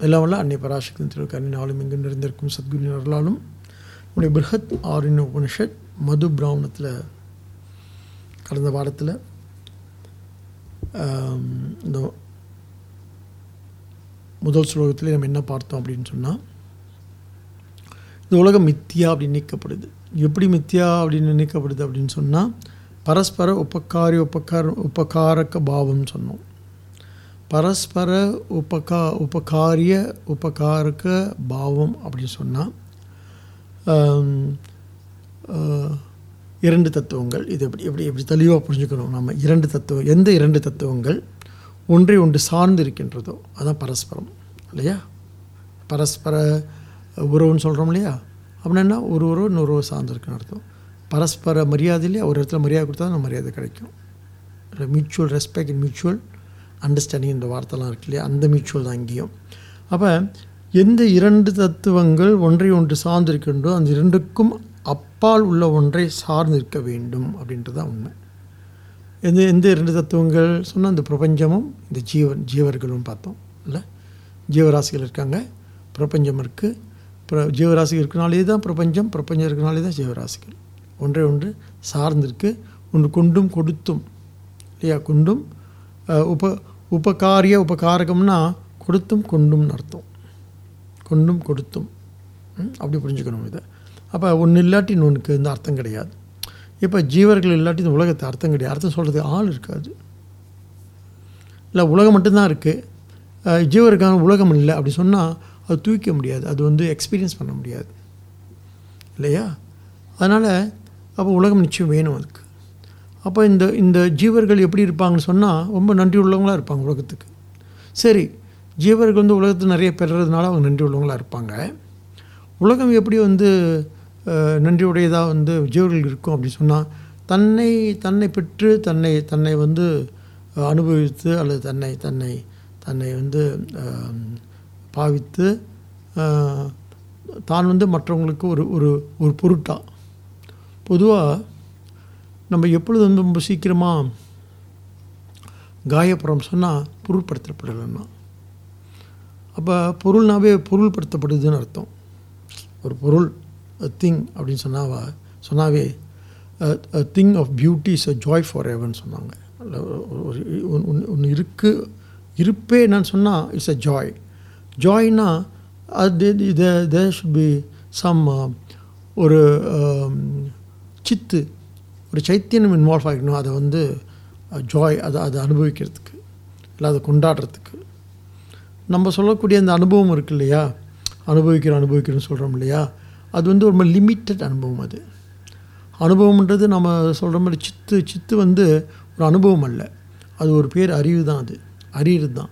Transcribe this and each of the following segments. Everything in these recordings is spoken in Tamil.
எல்லாம் வல்ல அன்னை பராசக்தி திருக்கரணி நாளும் இங்கு நிறைந்திருக்கும் சத்குரு அருளாலும் உடைய பிருஹத் ஆரின் உபனிஷத் மது பிராமணத்தில் கடந்த வாரத்தில் இந்த முதல் ஸ்லோகத்தில் நம்ம என்ன பார்த்தோம் அப்படின்னு சொன்னால் இந்த உலகம் மித்தியா அப்படின்னு நீக்கப்படுது எப்படி மித்தியா அப்படின்னு நீக்கப்படுது அப்படின்னு சொன்னால் பரஸ்பர உபக்காரி உபகார உபகாரக்க பாவம்னு சொன்னோம் பரஸ்பர உபகா உபகாரிய உபகாரக்க பாவம் அப்படின்னு சொன்னால் இரண்டு தத்துவங்கள். இது எப்படி எப்படி எப்படி தெளிவாக புரிஞ்சுக்கணும் நம்ம. இரண்டு தத்துவம் எந்த இரண்டு தத்துவங்கள் ஒன்றை ஒன்று சார்ந்து இருக்கின்றதோ அதுதான் பரஸ்பரம் இல்லையா? பரஸ்பர உறவுன்னு சொல்கிறோம் இல்லையா? அப்படின்னா ஒரு உறவு இன்னொரு சார்ந்து இருக்குன்னு அர்த்தம். பரஸ்பர மரியாதையிலே ஒரு இடத்துல மரியாதை கொடுத்தா நம்ம மரியாதை கிடைக்கும். மியூச்சுவல் ரெஸ்பெக்ட் மியூச்சுவல் அண்டர்ஸ்டாண்டிங் இந்த வார்த்தைலாம் இருக்கு இல்லையா? அந்த மியூச்சுவல் தான் இங்கேயும். அப்போ எந்த இரண்டு தத்துவங்கள் ஒன்றை ஒன்று சார்ந்திருக்கின்றோ அந்த இரண்டுக்கும் அப்பால் உள்ள ஒன்றை சார்ந்திருக்க வேண்டும் அப்படின்றது தான் உண்மை. எந்த எந்த இரண்டு தத்துவங்கள் சொன்னால் இந்த பிரபஞ்சமும் இந்த ஜீவன் ஜீவர்களும் பார்த்தோம் இல்லை? ஜீவராசிகள் இருக்காங்க பிரபஞ்சம் இருக்குது பிர ஜீவராசிகள் இருக்கனாலே தான் பிரபஞ்சம் பிரபஞ்சம் இருக்கனாலே தான் ஜீவராசிகள். ஒன்றை ஒன்று சார்ந்திருக்கு ஒன்று கொண்டும் கொடுத்தும் இல்லையா? கொண்டும் உப உபகாரிய உபகாரகம்னா கொடுத்தும் கொண்டும்னு அர்த்தம். கொண்டும் கொடுத்தும். அப்படி புரிஞ்சுக்கணும் இதை. அப்போ ஒன்று இல்லாட்டி இன்னொன்றுக்கு இந்த அர்த்தம் கிடையாது. இப்போ ஜீவர்கள் இல்லாட்டி இந்த உலகத்தை அர்த்தம் கிடையாது. அர்த்தம் சொல்கிறதுக்கு ஆள் இருக்காது. இல்லை உலகம் மட்டும்தான் இருக்குது ஜீவருக்கான உலகம் இல்லை அப்படி சொன்னால் அது தூக்க முடியாது. அது வந்து எக்ஸ்பீரியன்ஸ் பண்ண முடியாது. இல்லையா? அதனால் அப்போ உலகம் நிச்சயம் வேணும் அதுக்கு. அப்போ இந்த இந்த ஜீவர்கள் எப்படி இருப்பாங்கன்னு சொன்னால் ரொம்ப நன்றி உள்ளவங்களாக இருப்பாங்க உலகத்துக்கு. சரி ஜீவர்கள் வந்து உலகத்தில் நிறைய பெறுறதுனால அவங்க நன்றி உள்ளவங்களாக இருப்பாங்க. உலகம் எப்படி வந்து நன்றியுடையதாக வந்து ஜீவர்கள் இருக்கும் அப்படின்னு சொன்னால் தன்னை தன்னை பெற்று தன்னை தன்னை வந்து அனுபவித்து அல்லது தன்னை தன்னை தன்னை வந்து பாவித்து தான் வந்து மற்றவங்களுக்கு ஒரு ஒரு ஒரு பொருட்டாக பொதுவாக நம்ம எப்பொழுது வந்து ரொம்ப சீக்கிரமாக காயப்புறம் சொன்னால் பொருள்படுத்தப்படலைன்னா. அப்போ பொருள்னாவே பொருள்படுத்தப்படுதுன்னு அர்த்தம். ஒரு பொருள் திங் அப்படின்னு சொன்னாவா சொன்னாவே thing of beauty is a joy for எவர்னு சொன்னாங்க. ஒரு- ஒன்று இருக்கு இருப்பே என்னன்னு சொன்னால் இட்ஸ் அ ஜாய் ஜாய்னா அது தே ஷுட் பி சம் ஒரு um, சித்து ஒரு சைத்தியம் இன்வால்வ் ஆகிக்கணும் அதை வந்து ஜாய் அதை அதை அனுபவிக்கிறதுக்கு இல்லை அதை கொண்டாடுறதுக்கு. நம்ம சொல்லக்கூடிய அந்த அனுபவம் இருக்குது இல்லையா? அனுபவிக்கிறோம் அனுபவிக்கிறோம்னு சொல்கிறோம் இல்லையா? அது வந்து ரொம்ப லிமிட்டட் அனுபவம் அது. அனுபவம்ன்றது நம்ம சொல்கிற மாதிரி சித்து சித்து வந்து ஒரு அனுபவம் அல்ல. அது ஒரு பேர் அறிவு தான் அது. அறியறது தான்.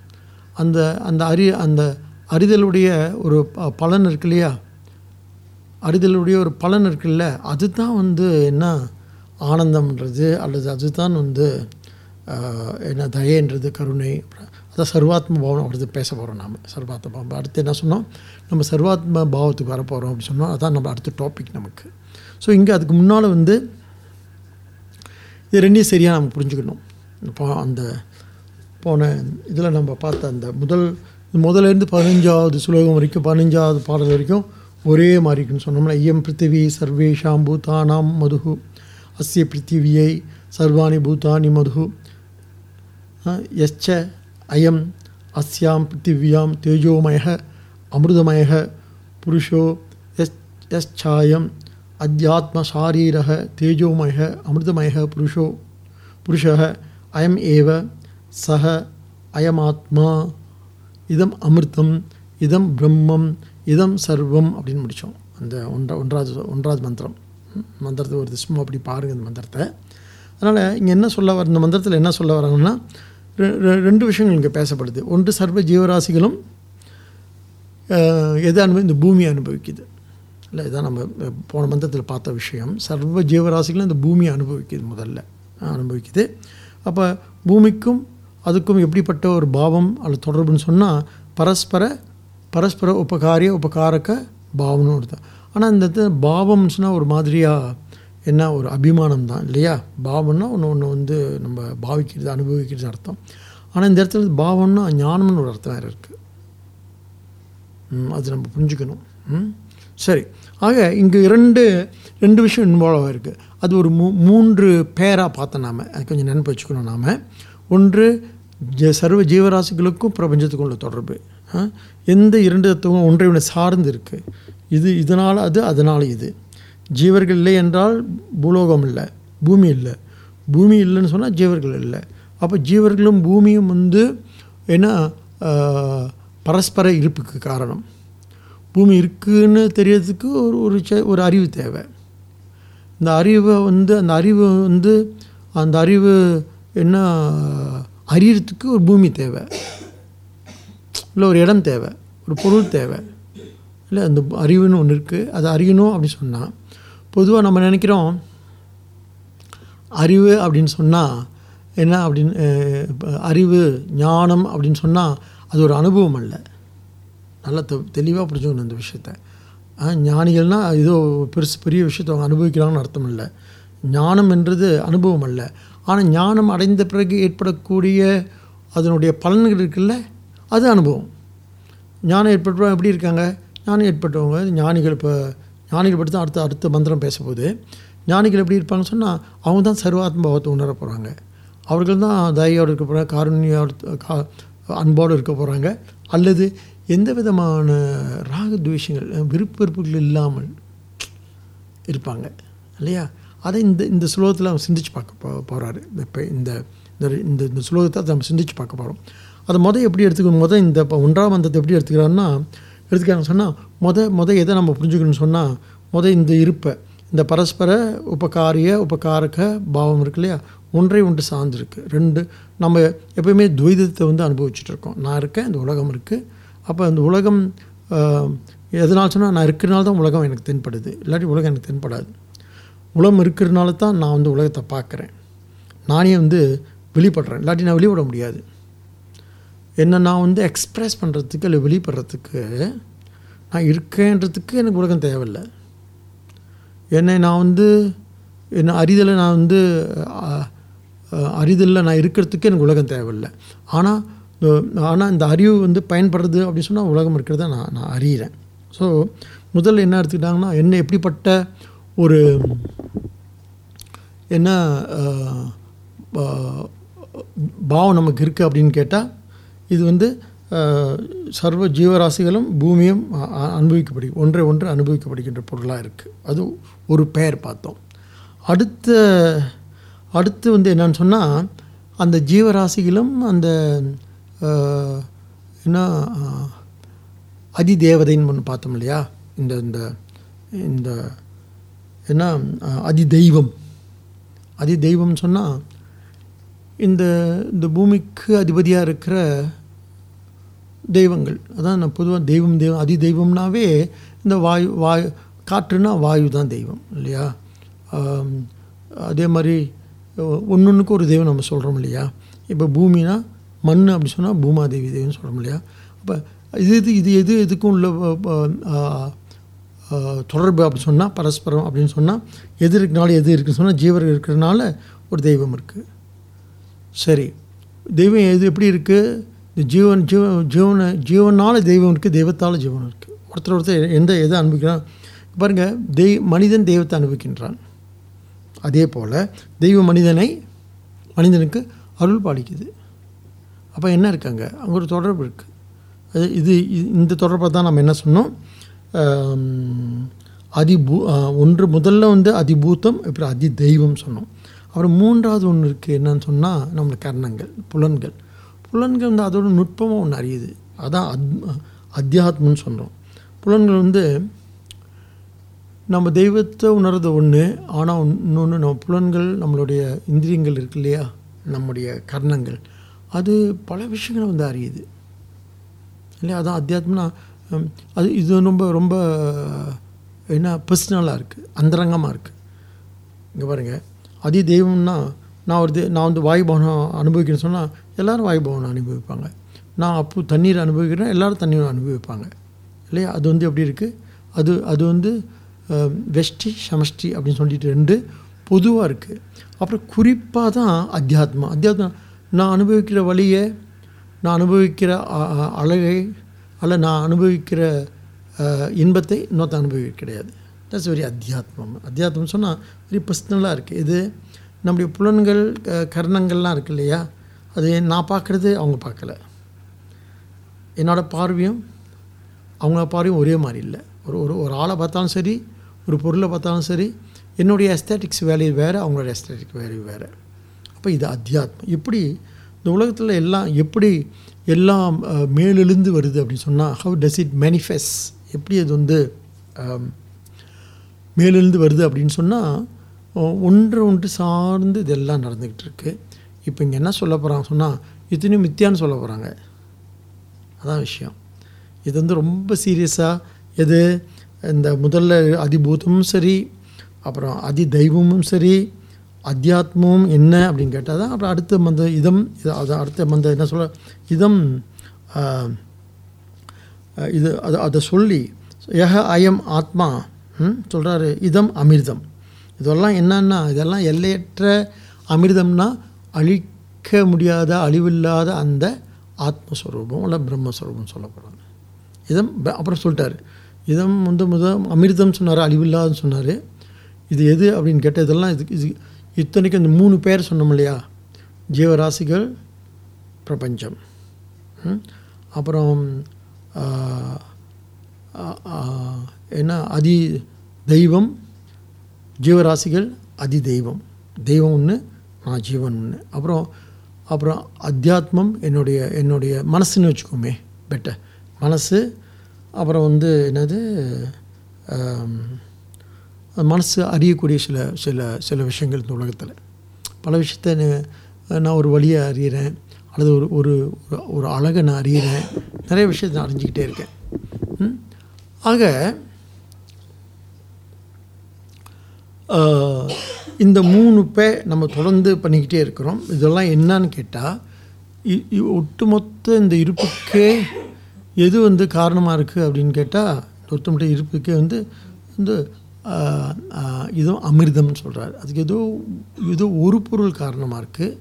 அந்த அந்த அறி அந்த அறிதலுடைய ஒரு பலன் இருக்கு இல்லையா? அறிதலுடைய ஒரு பலன் இருக்குல்ல அதுதான் வந்து என்ன? ஆனந்தம்ன்றது அல்லது அதுதான் வந்து என்ன தயன்றது கருணை. அதான் சர்வாத்ம பாவம் அடுத்து பேச போகிறோம் நாம். சர்வாத்ம பாவம். அடுத்து என்ன சொன்னோம்? நம்ம சர்வாத்ம பாவத்துக்கு வர போகிறோம் அப்படின்னு சொன்னோம் அதான் நம்ம அடுத்த டாபிக் நமக்கு. ஸோ இங்கே அதுக்கு முன்னால் வந்து இது ரெண்டையும் சரியாக நம்ம புரிஞ்சுக்கணும். இப்போ அந்த போன இதில் நம்ம பார்த்த அந்த முதல் முதலேருந்து பதினஞ்சாவது சுலோகம் வரைக்கும் பதினஞ்சாவது பாடல் வரைக்கும் ஒரே மாதிரி இருக்குன்னு சொன்னோம்னா ஐயம் பிருத்திவி சர்வேஷாம் பூதானாம் மதுகு. அஸ்ய பிருத்திவியை சர்வாணி பூதானி மதுகு யச்ச அயம் அஸ்யாம் பிருத்திவியாம் தேஜோமய அமிர்தமய புருஷோ எஸ் यश्चायम् अध्यात्मशारीरः तेजोमयः अमृतमयः पुरुषो पुरुषः अयम् एव सः अयमात्मा இதம் அமிர்தம் இதம் பிரம்மம் இதம் சர்வம் அப்படின்னு முடித்தோம் அந்த ஒன்றா ஒன்றாவது ஒன்றாவது மந்திரம் ம், மந்திரத்தை ஒரு சும்மா அப்படி பாருங்கள் இந்த மந்திரத்தை. அதனால் இங்கே என்ன சொல்ல வர இந்த மந்திரத்தில் என்ன சொல்ல வராங்கன்னா ரெ- ரெ- ரெண்டு விஷயங்கள் இங்கே பேசப்படுது. ஒன்று சர்வ ஜீவராசிகளும் எதை அனுபவி இந்த பூமியை அனுபவிக்குது. இல்லை இதான் நம்ம போன மந்திரத்தில் பார்த்த விஷயம். சர்வ ஜீவராசிகளும் இந்த பூமியை அனுபவிக்குது முதல்ல. அனுபவிக்குது. அப்போ பூமிக்கும் அதுக்கும் எப்படிப்பட்ட ஒரு பாவம் அல்லது தொடர்புன்னு சொன்னால் பரஸ்பர பரஸ்பர உபகாரிய உபகாரக்க பாவம்னு ஒருத்தான். ஆனால் இந்த இடத்துல பாவம்ஸ்னால் ஒரு மாதிரியாக என்ன ஒரு அபிமானம் தான் இல்லையா? பாவம்னா ஒன்று ஒன்று வந்து நம்ம பாவிக்கிறது அனுபவிக்கிறது அர்த்தம். ஆனால் இந்த இடத்துல பாவம்னா ஞானம்னு ஒரு அர்த்தம் வேறு இருக்குது அது நம்ம புரிஞ்சுக்கணும். ம் சரி. ஆக இங்கே இரண்டு ரெண்டு விஷயம் இன்வால்வ் ஆகிருக்கு அது ஒரு மூ மூன்று பேராக பார்த்தோம் நாம். அது கொஞ்சம் நினைப்பு வச்சுக்கணும் நாம். ஒன்று ஜ சர்வ ஜீவராசிகளுக்கும் பிரபஞ்சத்துக்கும் உள்ள தொடர்பு. எந்த இரண்டு தத்துவம் ஒன்றை ஒன்று சார்ந்து இருக்குது இது இதனால் அது அதனால் இது. ஜீவர்கள் இல்லை என்றால் பூலோகம் இல்லை பூமி இல்லை. பூமி இல்லைன்னு சொன்னால் ஜீவர்கள் இல்லை. அப்போ ஜீவர்களும் பூமியும் வந்து என்ன பரஸ்பர இருப்புக்கு காரணம். பூமி இருக்குன்னு தெரியறதுக்கு ஒரு ஒரு செ- ஒரு அறிவு தேவை. இந்த அறிவை வந்து அந்த அறிவு வந்து அந்த அறிவு என்ன அறியறதுக்கு ஒரு பூமி தேவை. இல்லை ஒரு இடம் தேவை ஒரு பொருள் தேவை. இல்லை அந்த அறிவுன்னு ஒன்று இருக்குது அதை அறியணும் அப்படின்னு சொன்னால் பொதுவாக நம்ம நினைக்கிறோம் அறிவு அப்படின்னு சொன்னால் என்ன அப்படின்னு அறிவு ஞானம் அப்படின்னு சொன்னால் அது ஒரு அனுபவம் அல்ல. நல்லா தெ தெளிவாக புரிஞ்சுக்கணும் இந்த விஷயத்த. ஆ, ஞானிகள்னால் ஏதோ பெருசு பெரிய விஷயத்தை அவங்க அனுபவிக்கிறாங்கன்னு அர்த்தம் இல்லை. ஞானம் என்றது அனுபவம் அல்ல. ஆனால் ஞானம் அடைந்த பிறகு ஏற்படக்கூடிய அதனுடைய பலன்கள் இருக்குல்ல? அது அனுபவம். ஞானம் ஏற்பட்டவங்க எப்படி இருக்காங்க? ஞானம் ஏற்பட்டவங்க ஞானிகள் இப்போ ஞானிகள் பற்றி தான் அடுத்த அடுத்த மந்திரம் பேசும்போது ஞானிகள் எப்படி இருப்பாங்கன்னு சொன்னால் அவங்க தான் சர்வாத்ம பாவத்தை உணர போகிறாங்க அவர்கள் தான் தயோடு இருக்க போகிறாங்க காரணியோடு கா அன்போடு இருக்க போகிறாங்க அல்லது எந்த விதமான ராக துவேஷங்கள் விருப்ப வெறுப்புகள் இல்லாமல் இருப்பாங்க. இல்லையா? அதை இந்த இந்த ஸ்லோகத்தில் அவன் சிந்திச்சு பார்க்க போ போகிறாரு இப்போ இந்த இந்த இந்த இந்த ஸ்லோகத்தை அதை நம்ம சிந்திச்சு பார்க்க போகிறோம் அதை மொதல் எப்படி எடுத்துக்கணும்? மொதல் இந்த இப்போ ஒன்றாம் மந்தத்தை எப்படி எடுத்துக்கிறான்னா எடுத்துக்கிறான்னு சொன்னால் மொதல் மொதல் எதை நம்ம புரிஞ்சுக்கணும்னு சொன்னால் மொதல் இந்த இருப்பை இந்த பரஸ்பர உபகாரிய உபகாரக பாவம் இருக்கு இல்லையா? ஒன்றை ஒன்று சார்ந்திருக்கு. ரெண்டு நம்ம எப்பயுமே துவைதத்தை வந்து அனுபவிச்சுட்டு இருக்கோம். நான் இருக்கேன் இந்த உலகம் இருக்குது அப்போ அந்த உலகம் எதனால் சொன்னால் நான் இருக்கிறனால தான் உலகம் எனக்கு தென்படுது. இல்லாட்டி உலகம் எனக்கு தென்படாது. உலகம் இருக்கிறனால தான் நான் வந்து உலகத்தை பார்க்குறேன். நானே வந்து வெளிப்படுறேன். இல்லாட்டி நான் வெளிப்பட முடியாது. என்ன நான் வந்து எக்ஸ்ப்ரெஸ் பண்ணுறதுக்கு இல்லை வெளிப்படுறதுக்கு நான் இருக்கேன்றதுக்கு எனக்கு உலகம் தேவையில்லை. என்னை நான் வந்து என்ன அறிதலை நான் வந்து அறிதலில் நான் இருக்கிறதுக்கு எனக்கு உலகம் தேவையில்லை. ஆனால் ஆனால் இந்த அறிவு வந்து பயன்படுறது அப்படின்னு சொன்னால் உலகம் இருக்கிறத நான் நான் அறிகிறேன் ஸோ முதல்ல என்ன எடுத்துக்கிட்டாங்கன்னா என்ன எப்படிப்பட்ட ஒரு என்ன பாவம் நமக்கு இருக்குது அப்படின்னு கேட்டால் இது வந்து சர்வ ஜீவராசிகளும் பூமியும் அனுபவிக்கப்படி ஒன்றை ஒன்று அனுபவிக்கப்படுகின்ற பொருளாக இருக்குது அது ஒரு பெயர் பார்த்தோம். அடுத்த அடுத்து வந்து என்னன்னு சொன்னால் அந்த ஜீவராசிகளும் அந்த என்ன அதிதேவதைன்னு ஒன்று பார்த்தோம் இல்லையா? இந்த இந்த இந்த என்ன அதிதெய்வம். அதிதெய்வம்னு சொன்னால் இந்த இந்த பூமிக்கு அதிபதியாக இருக்கிற தெய்வங்கள். அதான் நான் பொதுவாக தெய்வம் தெய்வம் அதி தெய்வம்னாவே இந்த வாயு வாயு காற்றுனா வாயு தான் தெய்வம் இல்லையா? அதே மாதிரி ஒன்று ஒன்றுக்கு ஒரு தெய்வம் நம்ம சொல்கிறோம் இல்லையா? இப்போ பூமினா மண் அப்படி சொன்னால் பூமாதேவி தெய்வம்னு சொல்கிறோம் இல்லையா? அப்போ இது இது இது எது எதுக்கும் உள்ள தொடர்பு அப்படி சொன்னால் பரஸ்பரம் அப்படின்னு சொன்னால் எது இருக்கனால எது இருக்குன்னு சொன்னால் ஜீவர் இருக்கிறனால ஒரு தெய்வம் இருக்குது சரி. தெய்வம் எது எப்படி இருக்குது இந்த ஜீவன் ஜீவ ஜீவன ஜீவனால் தெய்வம் இருக்குது தெய்வத்தால் ஜீவன் இருக்குது ஒருத்தர் ஒருத்தர் எந்த எதை அனுபவிக்கிறான்? பாருங்கள் தெய் மனிதன் தெய்வத்தை அனுபவிக்கின்றான். அதே போல் தெய்வ மனிதனை மனிதனுக்கு அருள் பாலிக்குது. அப்போ என்ன இருக்காங்க? அங்கே ஒரு தொடர்பு இருக்குது அது இது இந்த தொடர்பை தான் நம்ம என்ன சொன்னோம்? அதிபூ ஒன்று முதல்ல வந்து அதிபூத்தம் அப்புறம் அதி தெய்வம் சொன்னோம். அப்புறம் மூன்றாவது ஒன்று இருக்குது என்னன்னு சொன்னால் நம்மளுக்கு கர்ணங்கள் புலன்கள். புலன்கள் வந்து அதோட நுட்பமாக ஒன்று அறியுது. அதான் அத் அத்தியாத்மன்னு சொல்கிறோம் புலன்கள் வந்து நம்ம தெய்வத்தை உணர்றது ஒன்று ஆனால் இன்னொன்று நம்ம புலன்கள் நம்மளுடைய இந்திரியங்கள் இருக்கு இல்லையா? நம்முடைய கர்ணங்கள். அது பல விஷயங்களை வந்து அறியுது. இல்லையா? அதான் அத்தியாத்மனா அது இது ரொம்ப ரொம்ப என்ன பர்சனலாக இருக்குது அந்தரங்கமாக இருக்குது இங்கே பாருங்கள் அதி தெய்வம்னா நான் ஒரு நான் வந்து வாயு பவனம் அனுபவிக்கிறேன்னு சொன்னால் எல்லோரும் வாயு பவனம் அனுபவிப்பாங்க. நான் அப்போ தண்ணீர் அனுபவிக்கிறேன் எல்லாரும் தண்ணீர் அனுபவிப்பாங்க. இல்லையா? அது வந்து எப்படி இருக்குது அது அது வந்து வெஷ்டி சமஷ்டி அப்படின்னு சொல்லிட்டு ரெண்டு பொதுவாக இருக்குது அப்புறம் குறிப்பாக தான் அத்தியாத்மா. அத்தியாத்மா நான் அனுபவிக்கிற வழியை நான் அனுபவிக்கிற அ- அழகை அல்ல நான் அனுபவிக்கிற இன்பத்தை இன்னொருத்த அனுபவிக்க கிடையாது. தட்ஸ் வெரி அத்தியாத்மம் அத்தியாத்மம் சொன்னால் வெரி பர்சனலாக இருக்குது இது நம்முடைய புலன்கள் க- கரணங்கள்லாம் இருக்கு இல்லையா? அது நான் பார்க்குறது அவங்க பார்க்கல. என்னோடய பார்வையும் அவங்க பார்வையும் ஒரே மாதிரி இல்லை. ஒரு ஒரு ஒரு ஆளை பார்த்தாலும் சரி ஒரு பொருளை பார்த்தாலும் சரி என்னுடைய எஸ்தேட்டிக்ஸ் வேல்யூ வேறு அவங்களோட எஸ்தேட்டிக் வேல்யூ வேறு. அப்போ இது அத்தியாத்மம். எப்படி இந்த உலகத்தில் எல்லாம் எப்படி எல்லாம் மேலெழுந்து வருது அப்படின்னு சொன்னால் ஹவு டஸ் இட் மேனிஃபெஸ்ட் எப்படி அது வந்து மேலிருந்து வருது அப்படின்னு சொன்னால் ஒன்று ஒன்று சார்ந்து இதெல்லாம் நடந்துக்கிட்டு இருக்குது இப்போ இங்கே என்ன சொல்ல போகிறாங்க சொன்னால் இத்தனையும் மித்தியான்னு சொல்ல போகிறாங்க அதான் விஷயம். இது வந்து ரொம்ப சீரியஸாக எது இந்த முதல்ல அதிபூதமும் சரி அப்புறம் அதி தெய்வமும் சரி அத்தியாத்மம் என்ன அப்படின்னு கேட்டால் தான் அப்புறம் அடுத்த மந்த இதம் இது அது அடுத்த மந்த என்ன சொல்ல இதம் இது அதை அதை சொல்லி யஹ அயம் ஆத்மா சொல்கிறாரு இதம் அமிர்தம். இதெல்லாம் என்னன்னா இதெல்லாம் எல்லையற்ற அமிர்தம்னா அழிக்க முடியாத அழிவில்லாத அந்த ஆத்மஸ்வரூபம் இல்லை பிரம்மஸ்வரூபம் சொல்லப்படுறாங்க. இதம் அப்புறம் சொல்லிட்டாரு இதம் வந்து முதல் அமிர்தம் சொன்னார் அழிவில்லாதுன்னு சொன்னார். இது எது அப்படின்னு கேட்டால் இதெல்லாம் இது இது இத்தனைக்கும் இந்த மூணு பேர் சொன்னோம் இல்லையா? ஜீவராசிகள் பிரபஞ்சம். ம்? அப்புறம் என்ன? அதி தெய்வம் ஜீவராசிகள் அதி தெய்வம். தெய்வம் ஒன்று நான் ஜீவன் ஒன்று அப்புறம் அப்புறம் அத்தியாத்மம் என்னுடைய என்னுடைய மனசுன்னு வச்சுக்கோமே பெட்டர் மனசு அப்புறம் வந்து என்னது மனசு அறியக்கூடிய சில சில சில விஷயங்கள் இந்த உலகத்தில். பல விஷயத்த நான் ஒரு வழியை அறிகிறேன் அல்லது ஒரு ஒரு ஒரு- ஒரு அழகை நான் அறிகிறேன் நிறைய விஷயத்தை நான் அறிஞ்சிக்கிட்டே இருக்கேன். ம்? ஆக இந்த மூணு பே நம்ம தொடர்ந்து பண்ணிக்கிட்டே இருக்கிறோம். இதெல்லாம் என்னன்னு கேட்டால் ஒட்டுமொத்த இந்த இருப்புக்கே எது வந்து காரணமாக இருக்குது அப்படின்னு கேட்டால் ஒட்டுமொத்த இருப்புக்கே வந்து வந்து ஆஹ், இதுவும் அமிர்தம்னு சொல்கிறாரு அதுக்கு ஏதோ ஏதோ ஒரு பொருள் காரணமாக இருக்குது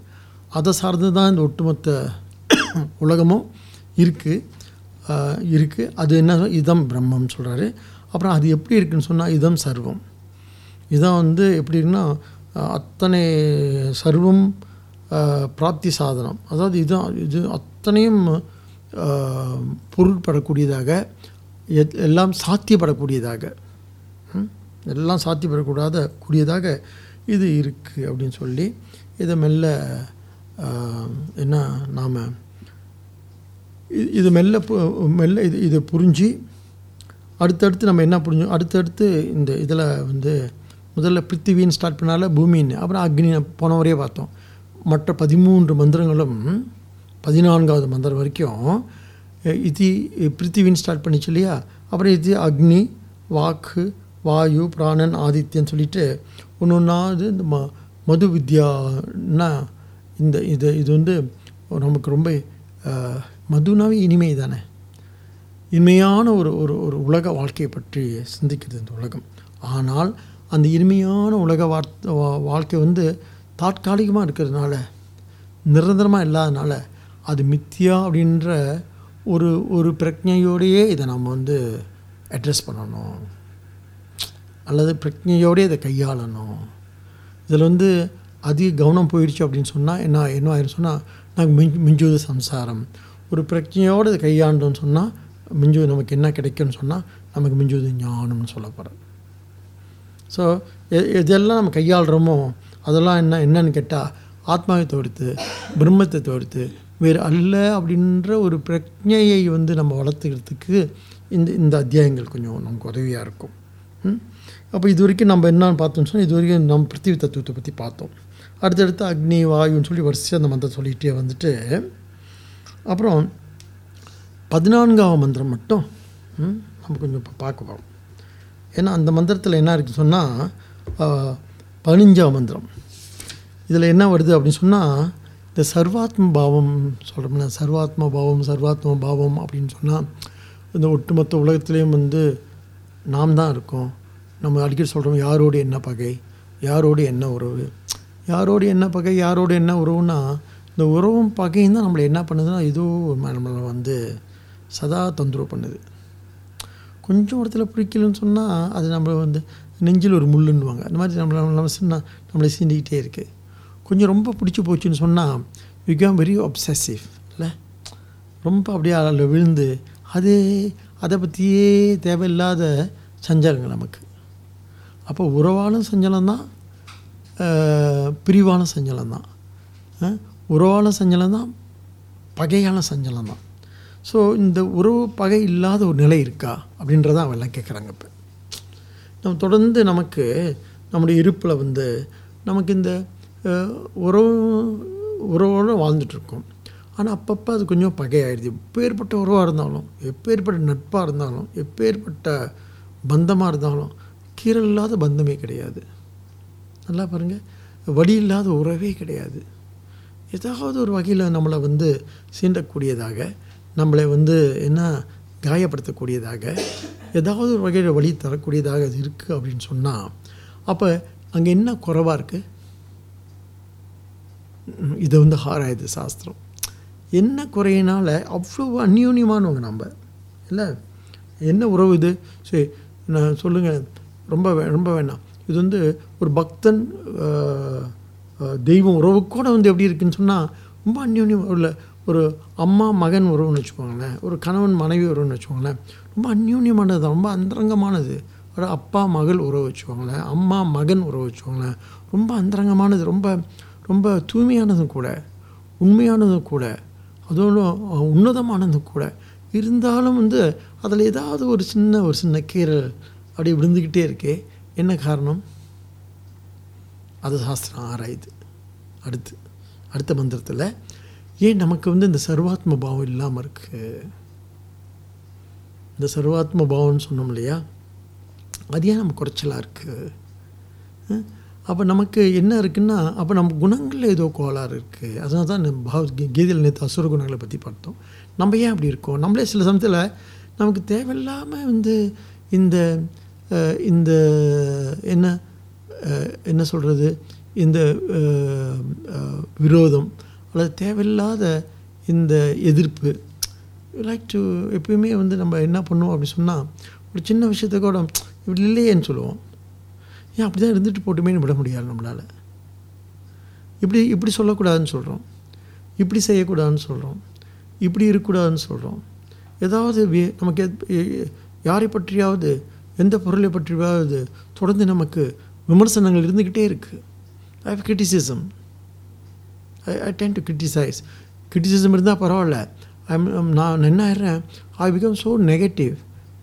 அதை சார்ந்து தான் இந்த ஒட்டுமொத்த உலகமும் இருக்குது இருக்குது அது என்ன இதம் பிரம்மம்னு சொல்கிறாரு அப்புறம் அது எப்படி இருக்குன்னு சொன்னால் இதம் சர்வம். இதான் வந்து எப்படி இருக்குன்னா அத்தனை சர்வம் பிராப்தி சாதனம். அதாவது இதான் இது அத்தனையும் பொருட்படக்கூடியதாக எத்- எல்லாம் சாத்தியப்படக்கூடியதாக எல்லாம் சாத்தியப்படக்கூடாத கூடியதாக இது இருக்குது அப்படின்னு சொல்லி இதை மெல்ல என்ன நாம் இது இது மெல்ல பு- மெல்ல இது இது புரிஞ்சு அடுத்தடுத்து நம்ம என்ன புரிஞ்சோம்? அடுத்தடுத்து இந்த இதில் வந்து முதல்ல பிருத்திவின்னு ஸ்டார்ட் பண்ணால பூமின்னு அப்புறம் அக்னி போன வரையே பார்த்தோம். மற்ற பதிமூன்று மந்திரங்களும் பதினான்காவது மந்திரம் வரைக்கும் இது பிருத்திவின்னு ஸ்டார்ட் பண்ணிச்சு இல்லையா? அப்புறம் இது அக்னி வாக்கு வாயு பிராணன் ஆதித்யன்னு சொல்லிட்டு ஒன்று ஒன்றாவது இந்த ம மது வித்யான்னா இந்த இது இது வந்து நமக்கு ரொம்ப மதுனாவே இனிமை தானே? இனிமையான ஒரு ஒரு ஒரு உலக வாழ்க்கையை பற்றி சிந்திக்கிறது இந்த உலகம். ஆனால் அந்த இனிமையான உலக வார்த்தை வாழ்க்கை வந்து தாற்காலிகமாக இருக்கிறதுனால நிரந்தரமாக இல்லாதனால அது மித்தியா அப்படின்ற ஒரு ஒரு பிரஜையோடையே இதை நம்ம வந்து அட்ரஸ் பண்ணணும். அல்லது பிரஜையோடையே இதை கையாளணும். இதில் வந்து அதிக கவனம் போயிடுச்சு அப்படின்னு சொன்னால் என்ன என்ன ஆயிரும் சொன்னால் நாங்கள் மிஞ்சு மிஞ்சுவது சம்சாரம். ஒரு பிரச்சனையோடு இதை கையாண்டோம்னு சொன்னால் மிஞ்சு நமக்கு என்ன கிடைக்கும்னு சொன்னால் நமக்கு மிஞ்சுவது ஞானம்னு சொல்ல போகிறேன் ஸோ எதெல்லாம் நம்ம கையாளுறோமோ அதெல்லாம் என்ன என்னன்னு கேட்டால் ஆத்மாவை தவிர்த்து பிரம்மத்தை தவிர்த்து வேறு அல்ல அப்படின்ற ஒரு பிரஜையை வந்து நம்ம வளர்த்துக்கிறதுக்கு இந்த இந்த அத்தியாயங்கள் கொஞ்சம் நமக்கு உதவியாக இருக்கும். அப்போ இது வரைக்கும் நம்ம என்னன்னு பார்த்தோம்னு சொன்னால் இது வரைக்கும் நம்ம பிருத்திவி தத்துவத்தை பற்றி பார்த்தோம். அடுத்தடுத்து அக்னி வாயுன்னு சொல்லி வரிசையாக அந்த மந்திரம் சொல்லிகிட்டே வந்துட்டு அப்புறம் பதினான்காவது மந்திரம் மட்டும் நம்ம கொஞ்சம் இப்போ பார்க்க போகிறோம் ஏன்னா அந்த மந்திரத்தில் என்ன இருக்குன்னு சொன்னால் பதினஞ்சாம் மந்திரம். இதில் என்ன வருது அப்படின்னு சொன்னால் இந்த சர்வாத்ம பாவம் சொல்கிறோம்னா சர்வாத்ம பாவம் சர்வாத்ம பாவம் அப்படின்னு சொன்னால் இந்த ஒட்டுமொத்த உலகத்துலேயும் வந்து நாம் தான் இருக்கோம். நம்ம அடிக்கடி சொல்கிறோம் யாரோடு என்ன பகை? யாரோடு என்ன உறவு? யாரோடு என்ன பகை? யாரோடு என்ன உறவுன்னா இந்த உறவும் பகையும் தான் நம்மளை என்ன பண்ணுதுன்னா ஏதோ நம்மளை வந்து சதா தொந்தரவு பண்ணுது. கொஞ்சம் இடத்துல பிடிக்கலன்னு சொன்னால் அது நம்ம வந்து நெஞ்சில் ஒரு முள்ளுன்னுவாங்க. அந்த மாதிரி நம்மளை நம்ம சின்ன நம்மளை சீண்டிக்கிட்டே இருக்குது கொஞ்சம் ரொம்ப பிடிச்சி போச்சுன்னு சொன்னால் யூ கேம் வெரி அப்சசிவ் இல்லை? ரொம்ப அப்படியே அதில் விழுந்து அது அதை பற்றியே தேவையில்லாத சஞ்சலங்கள் நமக்கு. அப்போ உறவாலும் சஞ்சலம் தான் பிரிவான சஞ்சலம் தான் உறவான சஞ்சலம் தான் பகையான சஞ்சலம் தான். ஸோ இந்த உறவு பகை இல்லாத ஒரு நிலை இருக்கா? அப்படின்றத அவெல்லாம் கேட்குறாங்க இப்போ. நம்ம தொடர்ந்து நமக்கு நம்முடைய இருப்பில் வந்து நமக்கு இந்த உறவு உறவோடு வாழ்ந்துட்டுருக்கோம் ஆனால் அப்பப்போ அது கொஞ்சம் பகையாயிடுது. எப்பேற்பட்ட உறவாக இருந்தாலும் எப்பேற்பட்ட நட்பாக இருந்தாலும் எப்பேற்பட்ட பந்தமாக இருந்தாலும் கீரல் இல்லாத பந்தமே கிடையாது. நல்லா பாருங்கள் வழி இல்லாத உறவே கிடையாது. ஏதாவது ஒரு வகையில் நம்மளை வந்து சீண்டக்கூடியதாக நம்மளை வந்து என்ன காயப்படுத்தக்கூடியதாக ஏதாவது ஒரு வகையில் வழி தரக்கூடியதாக அது இருக்குது அப்படின்னு சொன்னால் அப்போ அங்கே என்ன குறைவாக இருக்குது இதை வந்து ஆராயுது சாஸ்திரம். என்ன குறையினால் அவ்வளோ அந்யூன்யமானவங்க நம்ம இல்லை? என்ன உறவு இது? சரி நான் சொல்லுங்கள் ரொம்ப ரொம்ப வேணாம். இது வந்து ஒரு பக்தன் தெய்வம் உறவு கூட வந்து எப்படி இருக்குன்னு சொன்னால் ரொம்ப அந்யோன்யம் உள்ள ஒரு அம்மா மகன் உறவுன்னு வச்சுக்கோங்களேன். ஒரு கணவன் மனைவி உறவுன்னு வச்சுக்கோங்களேன். ரொம்ப அந்யோன்யமானது ரொம்ப அந்தரங்கமானது. ஒரு அப்பா மகள் உறவு வச்சுக்கோங்களேன். அம்மா மகன் உறவு வச்சுக்கோங்களேன். ரொம்ப அந்தரங்கமானது ரொம்ப ரொம்ப தூய்மையானதும் கூட உண்மையானதும் கூட அதோட உன்னதமானதும் கூட. இருந்தாலும் வந்து அதில் ஏதாவது ஒரு சின்ன ஒரு சின்ன கீரல் அப்படி விழுந்துக்கிட்டே இருக்கே. என்ன காரணம்? அது சாஸ்திரம் ஆராயுது. அடுத்து அடுத்த மந்திரத்தில் ஏன் நமக்கு வந்து இந்த சர்வாத்ம பாவம் இல்லாமல் இருக்குது இந்த சர்வாத்ம பாவம்னு சொன்னோம் இல்லையா? அது ஏன் நம்ம குறைச்சலாக இருக்குது அப்போ நமக்கு என்ன இருக்குன்னா அப்போ நம்ம குணங்களில் ஏதோ கோளாறு இருக்குது அதனால தான் நம்ம பாவ கீ- கீதையில் நேற்று அசுர குணங்களை பற்றி பார்த்தோம். நம்ம ஏன் அப்படி இருக்கோம்? நம்மளே சில சமயத்தில் நமக்கு தேவையில்லாமல் வந்து இந்த இந்த என்ன என்ன சொல்கிறது இந்த விரோதம் அல்லது தேவையில்லாத இந்த எதிர்ப்பு. லைக் டு எப்பயுமே வந்து நம்ம என்ன பண்ணுவோம் அப்படி சொன்னால் ஒரு சின்ன விஷயத்தை கூட இப்படி இல்லையேன்னு சொல்லுவோம். ஏன் அப்படி தான் இருந்துட்டு போட்டுமேன்னு விட முடியாது நம்மளால். இப்படி இப்படி சொல்லக்கூடாதுன்னு சொல்கிறோம் இப்படி செய்யக்கூடாதுன்னு சொல்கிறோம் இப்படி இருக்கக்கூடாதுன்னு சொல்கிறோம் ஏதாவது நமக்கு எத்- யாரை பற்றியாவது எந்த பொருளை பற்றியாவது தொடர்ந்து நமக்கு விமர்சனங்கள் இருந்துக்கிட்டே இருக்குது I have criticism I I tend to criticize criticism இருந்தால் பரவாயில்ல. ஐம் நான் என்ன ஆயிடுறேன்? I become so negative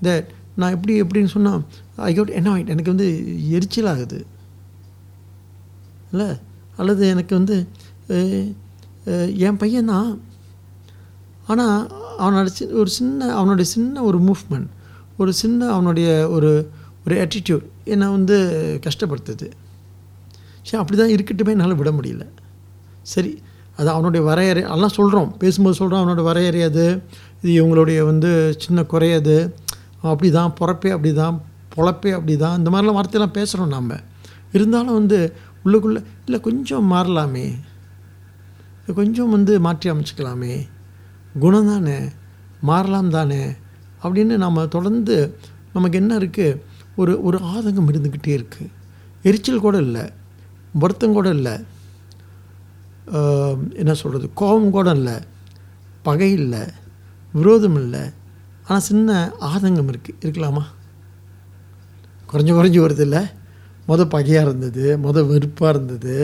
that நான் எப்படி எப்படின்னு சொன்னால் ஐ கவுட் என்ன எனக்கு வந்து எரிச்சல் ஆகுது. இல்லை? அல்லது எனக்கு வந்து என் பையன் என் ஆனால் அவனோட சி ஒரு சின்ன அவனுடைய சின்ன ஒரு மூவ்மெண்ட் ஒரு சின்ன அவனுடைய ஒரு ஒரு ஆட்டிடியூட் என்னை வந்து கஷ்டப்படுத்துது. சரி அப்படி தான் இருக்கட்டுமே என்னால் விட முடியல. சரி அது அவனுடைய வரையறை எல்லாம் சொல்கிறோம் பேசும்போது சொல்கிறோம் அவனோட வரையறை அது இது இவங்களுடைய வந்து சின்ன குறையது அப்படி தான் பிறப்பே அப்படி தான் பொழப்பே அப்படி தான் இந்த மாதிரிலாம் வார்த்தையெல்லாம் பேசுகிறோம் நாம். இருந்தாலும் வந்து உள்ளுக்குள்ளே இல்லை கொஞ்சம் மாறலாமே. கொஞ்சம் வந்து மாற்றி அமைச்சிக்கலாமே. குணம் தானே மாறலாம் தானே. அப்படின்னு நம்ம தொடர்ந்து நமக்கு என்ன இருக்குது ஒரு ஒரு ஆதங்கம் இருந்துக்கிட்டே இருக்குது எரிச்சல் கூட இல்லை. வருத்தம் கூட இல்லை. என்ன சொல்கிறது கோபம் கூட இல்லை. பகை இல்லை. விரோதம் இல்லை. ஆனால் சின்ன ஆதங்கம் இருக்குது இருக்கலாமா? குறைஞ்சி குறைஞ்சி வருது இல்லை மொதல் பகையாக இருந்தது. மொதல் வெறுப்பாக இருந்தது.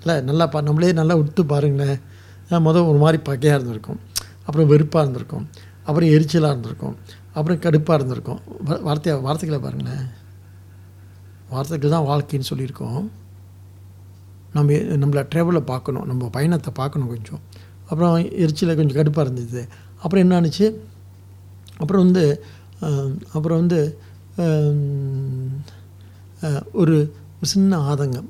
இல்லை நல்லா பா நம்மளே நல்லா உடுத்து பாருங்களேன். மொதல் ஒரு மாதிரி பகையாக இருந்திருக்கும். அப்புறம் வெறுப்பாக இருந்திருக்கும். அப்புறம் எரிச்சலாக இருந்திருக்கும். அப்புறம் கடுப்பாக இருந்திருக்கும். வா- வார்த்தையை வார்த்தைகளை பாருங்களேன். வார்த்தைகள் தான் வாழ்க்கைன்னு சொல்லியிருக்கோம். நம்ம நம்மளை ட்ராவலில் பார்க்கணும். நம்ம பயணத்தை பார்க்கணும் கொஞ்சம். அப்புறம் எரிச்சலில் கொஞ்சம் கடுப்பாக இருந்தது. அப்புறம் என்ன ஆனிச்சு அப்புறம் வந்து அப்புறம் வந்து ஒரு சின்ன ஆதங்கம்.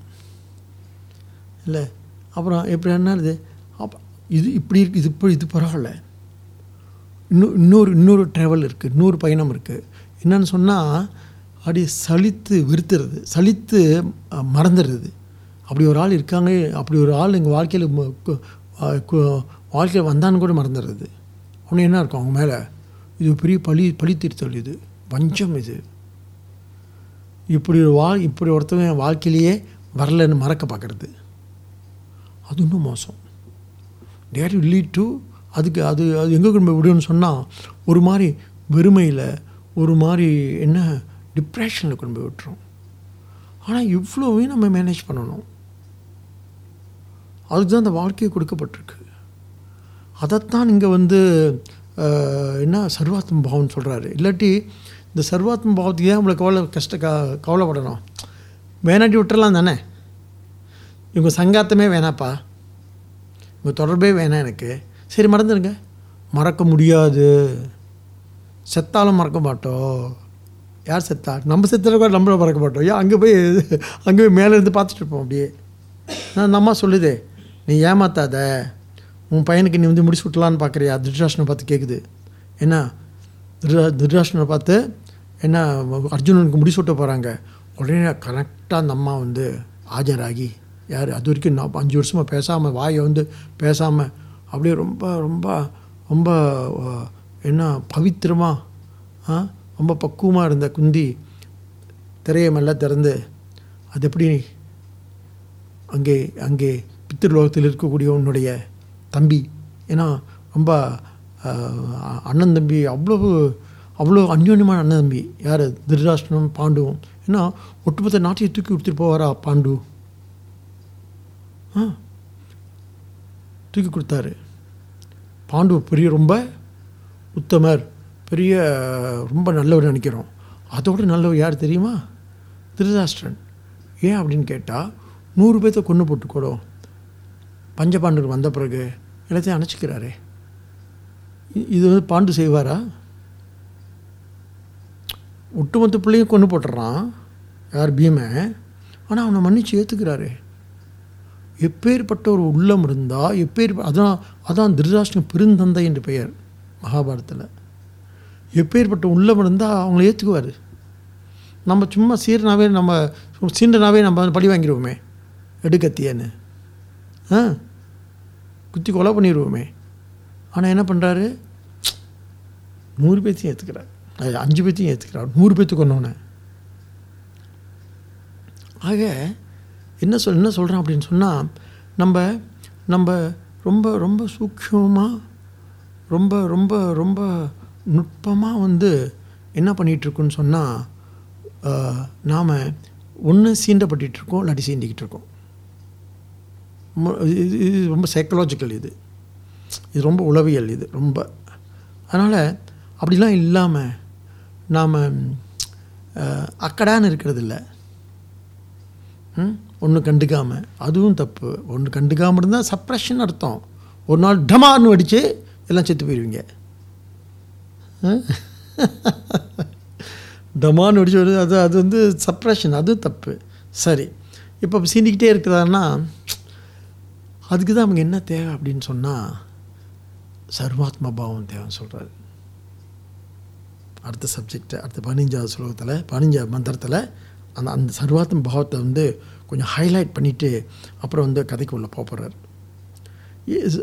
இல்லை? அப்புறம் எப்படி என்னது அப் இது இப்படி இருக்கு இது இப்போ இது பரவாயில்ல. இன்னும் இன்னொரு இன்னொரு ட்ராவல் இருக்குது இன்னொரு பயணம் இருக்குது என்னன்னு சொன்னால் அப்படியே சலித்து விருத்துறது சலித்து மறந்துடுறது. அப்படி ஒரு ஆள் இருக்காங்க அப்படி ஒரு ஆள் எங்கள் வாழ்க்கையில் வாழ்க்கையில் வந்தான்னு கூட மறந்துடுறது. அவனு என்ன இருக்கும் அவங்க மேலே? இது பெரிய பழி பழித்தீர்த்தல் இது. வஞ்சம் இது. இப்படி ஒரு வா இப்படி ஒருத்தவங்க என் வாழ்க்கையிலேயே வரலன்னு மறக்க பார்க்குறது. அது இன்னும் மோசம். டேட் லீட் டு அதுக்கு அது அது எங்கே கொண்டு போய் விடுன்னு சொன்னால் ஒரு மாதிரி வெறுமையில் ஒரு மாதிரி என்ன டிப்ரெஷனில் கொண்டு போய் விட்டுரும். ஆனால் இவ்வளோவையும் நம்ம மேனேஜ் பண்ணணும். அதுக்கு தான் அந்த வாழ்க்கையை கொடுக்கப்பட்டிருக்கு. அதைத்தான் இங்கே வந்து என்ன சர்வாத்ம பாவம்னு சொல்கிறாரு இல்லாட்டி இந்த சர்வாத்ம பாவத்துக்கு ஏன் நம்மளை கவலை கஷ்ட கவலைப்படணும்? வேணாட்டி விட்டுறலாம் தானே? இவங்க சங்காத்தமே வேணாப்பா. இவங்க தொடர்பே வேணாம் எனக்கு. சரி மறந்துடுங்க. மறக்க முடியாது. செத்தாலும் மறக்க மாட்டோம். யார் செத்தா? நம்ம செத்தாலும் கூட நம்மள மறக்க மாட்டோம். ஏன் அங்கே போய் அங்கே போய் மேலே இருந்து பார்த்துட்டு இருப்போம் அப்படியே. நான் அந்த அம்மா சொல்லுதே நீ ஏமாத்தாத. உன் பையனுக்கு நீ வந்து முடிச்சு விட்டலான்னு பார்க்குறியா திருஷ்டாசனை பார்த்து கேட்குது என்ன? திருடா பார்த்து என்ன அர்ஜுனனுக்கு முடிச்சு விட்ட போகிறாங்க உடனே கரெக்டாக அந்த அம்மா வந்து ஆஜராகி யார்? அது வரைக்கும் நான் அஞ்சு வருஷமாக பேசாமல் வாயை வந்து பேசாமல் அப்படியே ரொம்ப ரொம்ப ரொம்ப என்ன பவித்திரமாக ஆ ரொம்ப பக்குவமாக இருந்த குந்தி திரையை மெல்ல திறந்து அது எப்படி அங்கே அங்கே பித்திருலோகத்தில் இருக்கக்கூடிய உன்னுடைய தம்பி? ஏன்னா ரொம்ப அண்ணன் தம்பி அவ்வளவு அவ்வளோ அந்யோன்யமான அண்ணன் தம்பி. யார்? திருராஷ்டிரம் பாண்டுவும். ஏன்னா ஒட்டுமொத்த நாட்டையை தூக்கி கொடுத்துட்டு போவாரா பாண்டு? ஆ தூக்கி கொடுத்தாரு. பாண்டு பெரிய ரொம்ப உத்தமர் பெரிய ரொம்ப நல்லவர் நினைக்கிறோம். அதோட நல்லவர் யார் தெரியுமா? திருதாஷ்டிரன். ஏன் அப்படின்னு கேட்டால் நூறு பேர்த்த கொண்டு போட்டு கூட பஞ்சபாண்டவர் வந்த பிறகு எல்லாத்தையும் அணைச்சிக்கிறாரே. இது வந்து பாண்டு செய்வாரா? ஒட்டுமொத்த பிள்ளையும் கொண்டு போட்டுறான். யார் பீமை ஆனால் அவனை மன்னிச்சு ஏற்றுக்கிறாரு எப்பேற்பட்ட ஒரு உள்ளம் இருந்தால் எப்பேர் அதான் அதான் திருதாஷ்டிரம் பெருந்தந்தை என்று பெயர் மகாபாரதத்தில். எப்பேற்பட்ட உள்ளம் இருந்தால் அவங்கள ஏற்றுக்குவார் நம்ம சும்மா சீரனாவே நம்ம சீண்டனாவே நம்ம வந்து பழி வாங்கிடுவோமே எடுக்கத்தியன்னு. ஆ? குத்தி கொலை பண்ணிடுவோமே ஆனால் என்ன பண்ணுறாரு நூறு பேர்த்தையும் ஏற்றுக்கிறார் அஞ்சு பேர்த்தையும் ஏற்றுக்கிறார் நூறு பேர்த்துக்கு கொண்டவனே ஆக என்ன சொல் என்ன சொல்கிறேன் அப்படின்னு சொன்னால் நம்ம நம்ம ரொம்ப ரொம்ப சூக்ஷமாக ரொம்ப ரொம்ப ரொம்ப நுட்பமாக வந்து என்ன பண்ணிகிட்ருக்குன்னு சொன்னால் நாம் ஒன்று சீண்டப்பட்டுருக்கோம் இல்லாட்டி சீண்டிக்கிட்டு இருக்கோம் இது இது ரொம்ப சைக்கலாஜிக்கல் இது. இது ரொம்ப உளவியல் இது ரொம்ப. அதனால் அப்படிலாம் இல்லாமல் நாம் அக்கடான்னு இருக்கிறது இல்லை ஒன்று கண்டுக்காமல் அதுவும் தப்பு. ஒன்று கண்டுக்காமல் இருந்தால் சப்ரெஷன் அர்த்தம். ஒரு நாள் டமார்னு அடித்து எல்லாம் செத்து போயிடுவீங்க டமான்னு அடிச்சு வருது அது அது வந்து சப்ரெஷன் அது தப்பு. சரி. இப்போ சீண்டிக்கிட்டே இருக்கிறாருன்னா அதுக்கு தான் அவங்க என்ன தேவை அப்படின்னு சொன்னால் சர்வாத்ம பாவம் தேவைன்னு சொல்கிறாரு அடுத்த சப்ஜெக்ட் அடுத்த பதினஞ்சாவது ஸ்லோகத்தில் பதினஞ்சாவது மந்திரத்தில் அந்த அந்த சர்வாத்ம பாவத்தை வந்து கொஞ்சம் ஹைலைட் பண்ணிவிட்டு அப்புறம் வந்து கதைக்கு உள்ள போகிறார்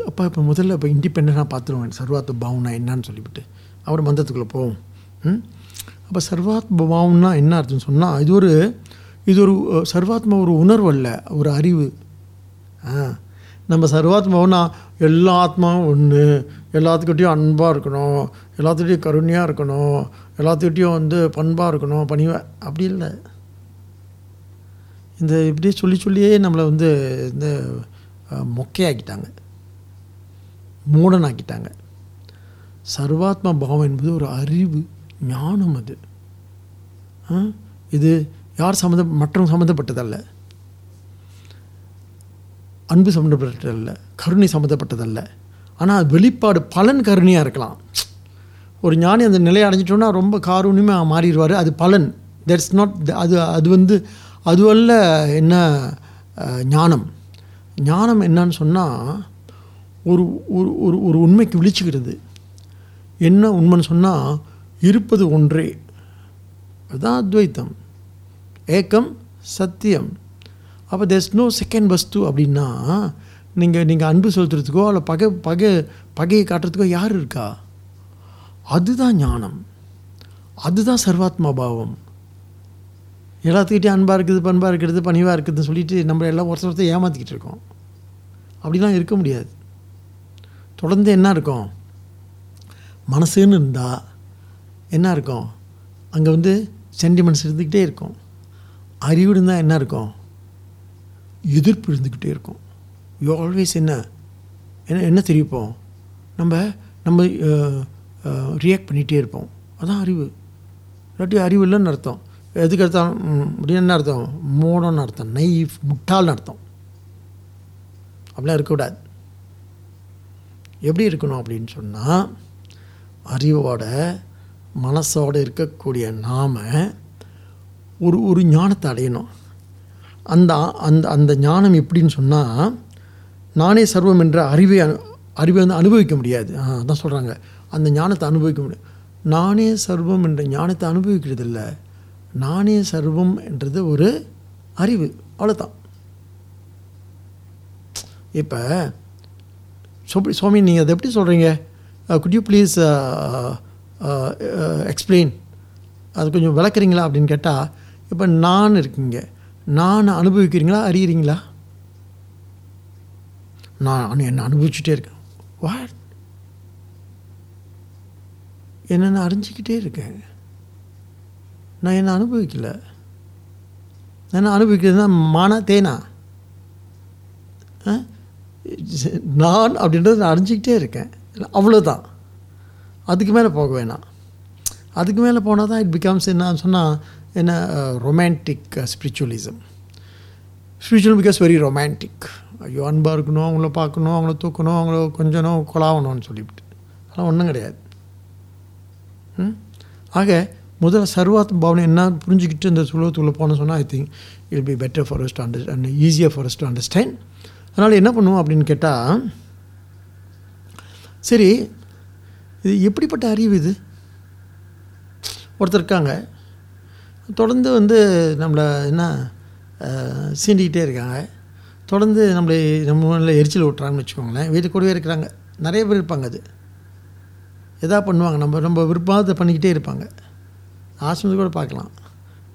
அப்போ இப்போ முதல்ல இப்போ இண்டிபெண்ட்டாக பார்த்துருவேன் சர்வாத் பவுனா என்னன்னு சொல்லிவிட்டு. அவர் மந்தத்துக்குள்ளே போவோம். ம்? அப்போ சர்வாத் பாவம்னா என்ன அர்த்தம் சொன்னால் இது ஒரு இது ஒரு சர்வாத்மா ஒரு உணர்வு அல்ல ஒரு அறிவு. ஆ நம்ம சர்வாத்மாவுனா எல்லா ஆத்மாவும் ஒன்று எல்லாத்துக்கிட்டையும் அன்பாக இருக்கணும் எல்லாத்துக்கிட்டையும் கருணையாக இருக்கணும் எல்லாத்துக்கிட்டையும் வந்து பண்பாக இருக்கணும் பணிவா அப்படி இல்லை. இந்த இப்படி சொல்லி சொல்லியே நம்மளை வந்து இந்த மொக்கையாக்கிட்டாங்க. மூடனாக்கிட்டாங்க. சர்வாத்ம பாவம் என்பது ஒரு அறிவு ஞானம் அது. இது யார் சம்மந்த மற்றவங்க சம்மந்தப்பட்டதல்ல. அன்பு சம்மந்தப்பட்டதல்ல. கருணை சம்மந்தப்பட்டதல்ல. ஆனால் வெளிப்பாடு பலன் கருணையாக இருக்கலாம். ஒரு ஞானி அந்த நிலையை அடைஞ்சிட்டோன்னா ரொம்ப காரூணியமாக மாறிடுவார். அது பலன். தட்ஸ் நாட் அது அது வந்து அதுவல்ல என்ன ஞானம். ஞானம் என்னன்னு சொன்னால் ஒரு ஒரு ஒரு ஒரு உண்மைக்கு விழிச்சுக்கிறது என்ன உண்மைன்னு சொன்னால் இருப்பது ஒன்றே. அதுதான் அத்வைத்தம். ஏக்கம் சத்தியம். அப்போ தேர்ஸ் நோ செகண்ட் வஸ்து அப்படின்னா நீங்கள் நீங்கள் அன்பு செலுத்துறதுக்கோ இல்லை பகை பகை பகையை காட்டுறதுக்கோ யார் இருக்கா? அதுதான் ஞானம். அதுதான் சர்வாத்மா பாவம். எல்லாத்துக்கிட்டையும் அன்பாக இருக்குது பண்பாக இருக்கிறது பணிவாக இருக்குதுன்னு சொல்லிட்டு நம்ம எல்லாம் ஒருத்தர் ஒருத்தர் ஏமாற்றிக்கிட்டு இருக்கோம். அப்படிலாம் இருக்க முடியாது. தொடர்ந்து என்ன இருக்கும்? மனசுன்னு இருந்தால் என்ன இருக்கும்? அங்கே வந்து சென்டிமெண்ட்ஸ் இருந்துக்கிட்டே இருக்கும். அறிவு இருந்தால் என்ன இருக்கும்? எதிர்ப்பு இருந்துக்கிட்டே இருக்கும். யூ ஆல்வேஸ் என்ன? என்ன என்ன தெரிவிப்போம்? நம்ம நம்ம ரியாக்ட் பண்ணிகிட்டே இருப்போம். அதான் அறிவு. இல்லாட்டி அறிவு இல்லைன்னு அர்த்தம். எதுக்கு அர்த்தம் அப்படின்னு என்ன அர்த்தம்? மூடன்னு அர்த்தம். நைஃப் முட்டாள்னு அர்த்தம். அப்படிலாம் இருக்கக்கூடாது. எப்படி இருக்கணும் அப்படின்னு சொன்னால் அறிவோட மனசோடு இருக்கக்கூடிய நாம் ஒரு ஒரு ஞானத்தை அடையணும். அந்த அந்த அந்த ஞானம் எப்படின்னு சொன்னால் நானே சர்வம் என்ற அறிவை அனு அறிவை வந்து அனுபவிக்க முடியாது. ஆ, அதான் சொல்கிறாங்க அந்த ஞானத்தை அனுபவிக்க முடியாது நானே சர்வம் என்ற ஞானத்தை அனுபவிக்கிறது இல்லை நானே சர்வம் என்றது ஒரு அறிவு. அவ்வளோதான் இப்போ சுவாமி சுவாமி நீங்கள் அதை எப்படி சொல்கிறீங்க குட் யூ ப்ளீஸ் எக்ஸ்பிளைன் அது கொஞ்சம் விளக்குறீங்களா அப்படின்னு கேட்டால் இப்போ நான் இருக்கீங்க. நான் அனுபவிக்கிறீங்களா? அறியிறீங்களா? நான் என்ன அனுபவிச்சுட்டே இருக்கேன். வாட் என்னென்ன அறிஞ்சிக்கிட்டே இருக்கேன். நான் என்ன அனுபவிக்கல. நான் என்ன அனுபவிக்கிறதுனா மானா தேனா? ஆ? நான் அப்படின்றது நான் அறிஞ்சிக்கிட்டே இருக்கேன். அவ்வளோதான் அதுக்கு மேலே போக வேணாம். அதுக்கு மேலே போனால் தான் இட் பிகம்ஸ் என்ன சொன்னால் என்ன romantic spiritualism spiritual because very romantic ஐயோ அன்பாக இருக்கணும் அவங்கள பார்க்கணும் அவங்கள தூக்கணும் அவங்கள கொஞ்சணும் கொலாவணும்னு சொல்லிவிட்டு. அதெல்லாம் ஒன்றும் கிடையாது. ம்? ஆக முதல்ல சர்வார்த்தம் பாவனை என்ன புரிஞ்சுக்கிட்டு இந்த சுலபத்துக்குள்ளே போனோம் சொன்னால் I think I'll be better for us to under ஈஸியாக ஃபார் அஸ் டு அண்டர்ஸ்டாண்ட் அதனால் என்ன பண்ணுவோம் அப்படின்னு கேட்டால் சரி இது எப்படிப்பட்ட அறிவு இது? ஒருத்தர் இருக்காங்க. தொடர்ந்து வந்து நம்மளை என்ன சீண்டிக்கிட்டே இருக்காங்க. தொடர்ந்து நம்மளை நம்ம எரிச்சல் விட்றாங்கன்னு வச்சுக்கோங்களேன். வீட்டு கூடவே இருக்கிறாங்க. நிறைய பேர் இருப்பாங்க அது. எதா பண்ணுவாங்க. நம்ம நம்ம விருப்பத்தை பண்ணிக்கிட்டே இருப்பாங்க. ஆசிரமத்தை கூட பார்க்கலாம்.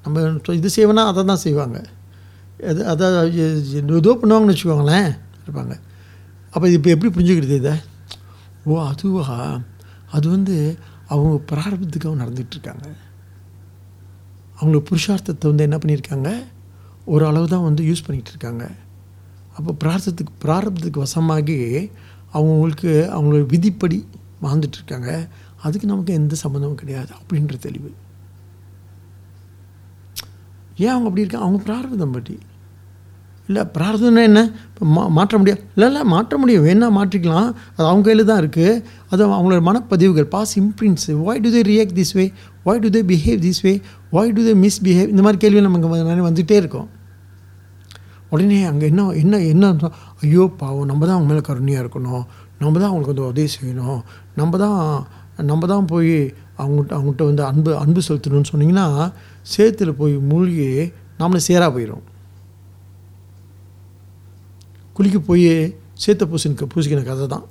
நம்ம இது செய்வோன்னா அதை தான் செய்வாங்க. எது அதான் ஏதோ பண்ணுவாங்கன்னு வச்சுக்கோங்களேன் இருப்பாங்க. அப்போ இது இப்போ எப்படி புரிஞ்சுக்கிறது இதை? ஓ அதுவா? அது வந்து அவங்க பிராரம்பத்துக்காக நடந்துகிட்ருக்காங்க அவங்களோட புருஷார்த்தத்தை வந்து என்ன பண்ணியிருக்காங்க? ஒரு அளவு தான் வந்து யூஸ் பண்ணிகிட்டு இருக்காங்க. அப்போ பிரார்த்தத்துக்கு பிராரப்தத்துக்கு வசமாகி அவங்களுக்கு அவங்களோட விதிப்படி வாழ்ந்துட்டுருக்காங்க அதுக்கு நமக்கு எந்த சம்மந்தமும் கிடையாது அப்படின்ற தெளிவு. ஏன் அவங்க அப்படி இருக்காங்க? அவங்க பிரார்த்தம் பற்றி இல்லை பிரார்த்தனை என்ன? இப்போ மா மாற்ற முடியாது இல்லை இல்லை மாற்ற முடியும். வேணால் மாற்றிக்கலாம். அது அவங்க கையில் தான் இருக்குது அது அவங்களோட மனப்பதிவுகள் past imprints why do they react this way why do they behave this way why do they misbehave இந்த மாதிரி கேள்வி நமக்கு நிறைய வந்துகிட்டே இருக்கும். உடனே அங்கே என்ன என்ன என்ன ஐயோ பாவம். நம்ம தான் அவங்க மேலே கருணையாக இருக்கணும். நம்ம தான் அவங்களுக்கு வந்து உதவி செய்யணும். நம்ம தான் நம்ம தான் போய் அவங்ககிட்ட அவங்ககிட்ட வந்து அன்பு அன்பு செலுத்தணும்னு சொன்னிங்கன்னா சேத்துல போய் மூழ்கி நாமளே சேராக போயிடும் குளிக்க போய் சேத்த பூசினுக்கு பூசிக்கின கதை தான்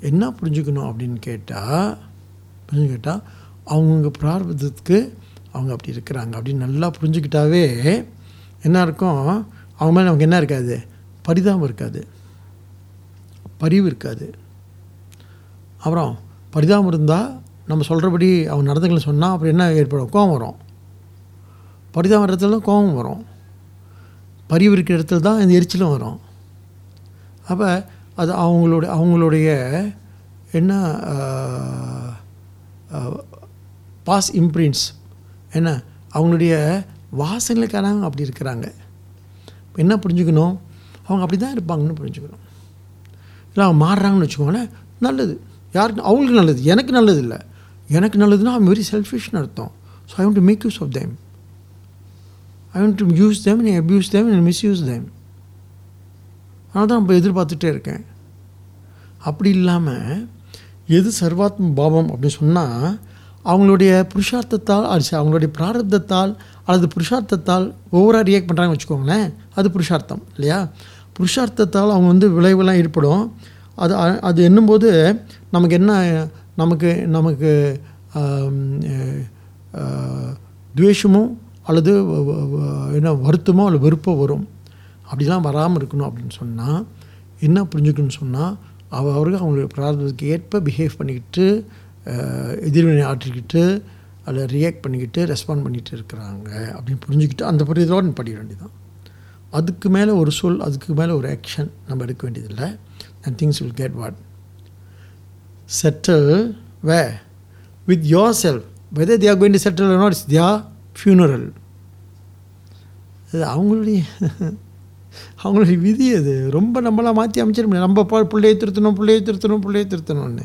என்ன புரிஞ்சுக்கணும் அப்படின்னு கேட்டால் புரிஞ்சு கேட்டால் அவங்கவுங்க பிரார்த்தத்துக்கு அவங்க அப்படி இருக்கிறாங்க. அப்படின்னு நல்லா புரிஞ்சுக்கிட்டாவே என்ன இருக்கும்? அவங்க மேலே நமக்கு என்ன இருக்காது? பரிதாபம் இருக்காது. பரிவு இருக்காது. அப்புறம் பரிதாபம் இருந்தால் நம்ம சொல்கிறபடி அவங்க நடந்துகளை சொன்னால் அப்புறம் என்ன ஏற்படும்? கோபம் வரும். பரிதாபம் இடத்துல தான் கோபம் வரும். பரிவு இருக்கிற இடத்துல தான் இந்த எரிச்சலும் வரும். அப்போ அது அவங்களுடைய அவங்களுடைய என்ன பாஸ் இம்ப்ரின்ஸ் என்ன அவங்களுடைய வாசனைக்காரங்க அப்படி இருக்கிறாங்க. என்ன புரிஞ்சுக்கணும்? அவங்க அப்படி தான் இருப்பாங்கன்னு புரிஞ்சுக்கணும். இல்லை அவங்க மாறுறாங்கன்னு வச்சுக்கோங்களேன் நல்லது. யாருக்கு அவங்களுக்கு நல்லது எனக்கு நல்லது இல்லை. எனக்கு நல்லதுன்னா ஐம் வெரி செல்ஃபிஷ்னு அர்த்தம். So I want to make use of them I want to use them நீ abuse them and misuse them அதனால தான் இப்போ எதிர்பார்த்துட்டே இருக்கேன். அப்படி இல்லாமல் எது சர்வாத்ம பாவம் அப்படின்னு சொன்னால் அவங்களுடைய புருஷார்த்தத்தால் அது அவங்களுடைய பிராரப்தத்தால் அல்லது புருஷார்த்தத்தால் ஓவராக ரியாக்ட் பண்ணுறாங்கன்னு வச்சுக்கோங்களேன் அது புருஷார்த்தம் இல்லையா? புருஷார்த்தத்தால் அவங்க வந்து விளைவுலாம் ஏற்படும். அது அது என்னும்போது நமக்கு என்ன நமக்கு நமக்கு துவேஷமோ அல்லது என்ன வருத்தமோ அல்லது வெறுப்போ வரும். அப்படிலாம் வராமல் இருக்கணும் அப்படின்னு சொன்னால் என்ன புரிஞ்சுக்கணும்னு சொன்னால் அவ அவர்கள் அவங்களுடைய பிரார்த்தத்துக்கு ஏற்ப பிஹேவ் பண்ணிக்கிட்டு எதிர்வினை ஆற்றிக்கிட்டு அதில் ரியாக்ட் பண்ணிக்கிட்டு ரெஸ்பாண்ட் பண்ணிகிட்டு இருக்கிறாங்க அப்படின்னு புரிஞ்சுக்கிட்டு அந்த புரிதலோடு படிக்க வேண்டியதுதான். அதுக்கு மேலே ஒரு சொல் அதுக்கு மேலே ஒரு ஆக்ஷன் நம்ம எடுக்க வேண்டியதில்லை. And things will get what settle where? With yourself. Whether they are going to settle or not it's their funeral. அது அவங்களுடைய அவங்களுடைய விதி அது. ரொம்ப நம்மளாம் மாற்றி அமைச்சிட முடியாது. நம்ம பா பிள்ளையை திருத்தணும் பிள்ளையை திருத்தணும் பிள்ளையை திருத்தணும்னு.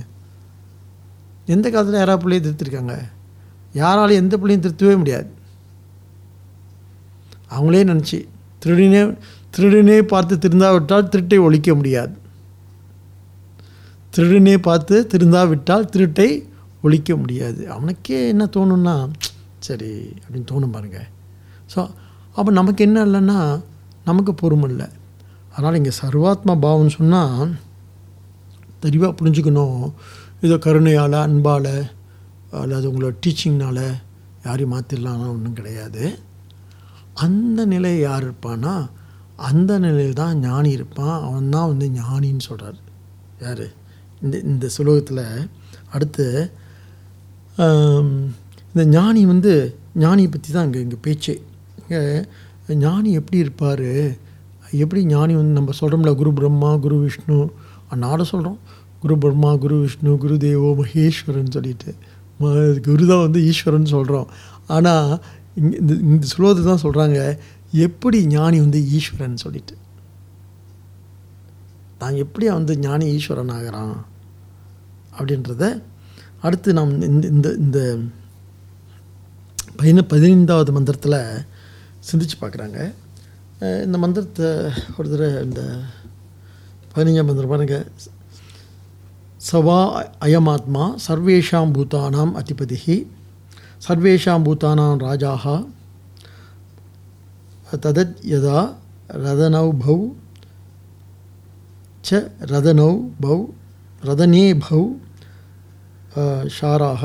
எந்த காலத்தில் யாராவது பிள்ளையை திருத்திருக்காங்க? யாராலும் எந்த பிள்ளையும் திருத்தவே முடியாது. அவங்களே நினச்சி திருடினே திருடினே பார்த்து திருந்தாவிட்டால் திருட்டை ஒழிக்க முடியாது. திருடனே பார்த்து திருந்தாவிட்டால் திருட்டை ஒழிக்க முடியாது. அவனுக்கே என்ன தோணும்னா சரி அப்படின்னு தோணும் பாருங்கள் ஸோ அப்போ நமக்கு என்ன இல்லைன்னா நமக்கு பொறுமை இல்லை. அதனால் இங்கே சர்வாத்மா பாவம்னு சொன்னால் தெளிவாக புரிஞ்சுக்கணும். ஏதோ கருணையால் அன்பால் அல்லது உங்களோட டீச்சிங்னால் யாரையும் மாற்றிடலாம்னா ஒன்றும் கிடையாது. அந்த நிலை யார் இருப்பான்னா அந்த நிலையில் தான் ஞானி இருப்பான். அவன் தான் வந்து ஞானின்னு சொல்கிறார் யார்? இந்த இந்த சுலோகத்தில் அடுத்து இந்த ஞானி வந்து ஞானியை பற்றி தான் இங்கே இங்கே பேச்சே. இங்கே ஞானி எப்படி இருப்பார்? எப்படி ஞானி வந்து நம்ம சொல்கிறோம்ல குரு பிரம்மா குரு விஷ்ணு நாட சொல்கிறோம் குரு பிரம்மா குரு விஷ்ணு குரு தேவோ மகேஸ்வரன் சொல்லிட்டு. ம- குரு தான் வந்து ஈஸ்வரன் சொல்கிறோம் ஆனால் இங்கே இந்த இந்த சுலோகத்தை தான் சொல்கிறாங்க எப்படி ஞானி வந்து ஈஸ்வரன் சொல்லிட்டு. நான் எப்படி வந்து ஞானி ஈஸ்வரன் ஆகிறான்? அப்படின்றத அடுத்து நாம் இந்த இந்த இந்த பதின பதினைந்தாவது மந்திரத்தில் சிந்திச்சு பார்க்குறாங்க. இந்த மந்திரத்தை ஒரு தடவை இந்த பதினஞ்சாம் மந்திரம் பாருங்க. சவா அயமாத்மா சர்வேஷாம் பூத்தானாம் அதிபதி சர்வேஷாம் பூத்தானாம் ராஜாः ததத் யதா ச ரதனௌ பௌ ரதனே பௌ ஷாராக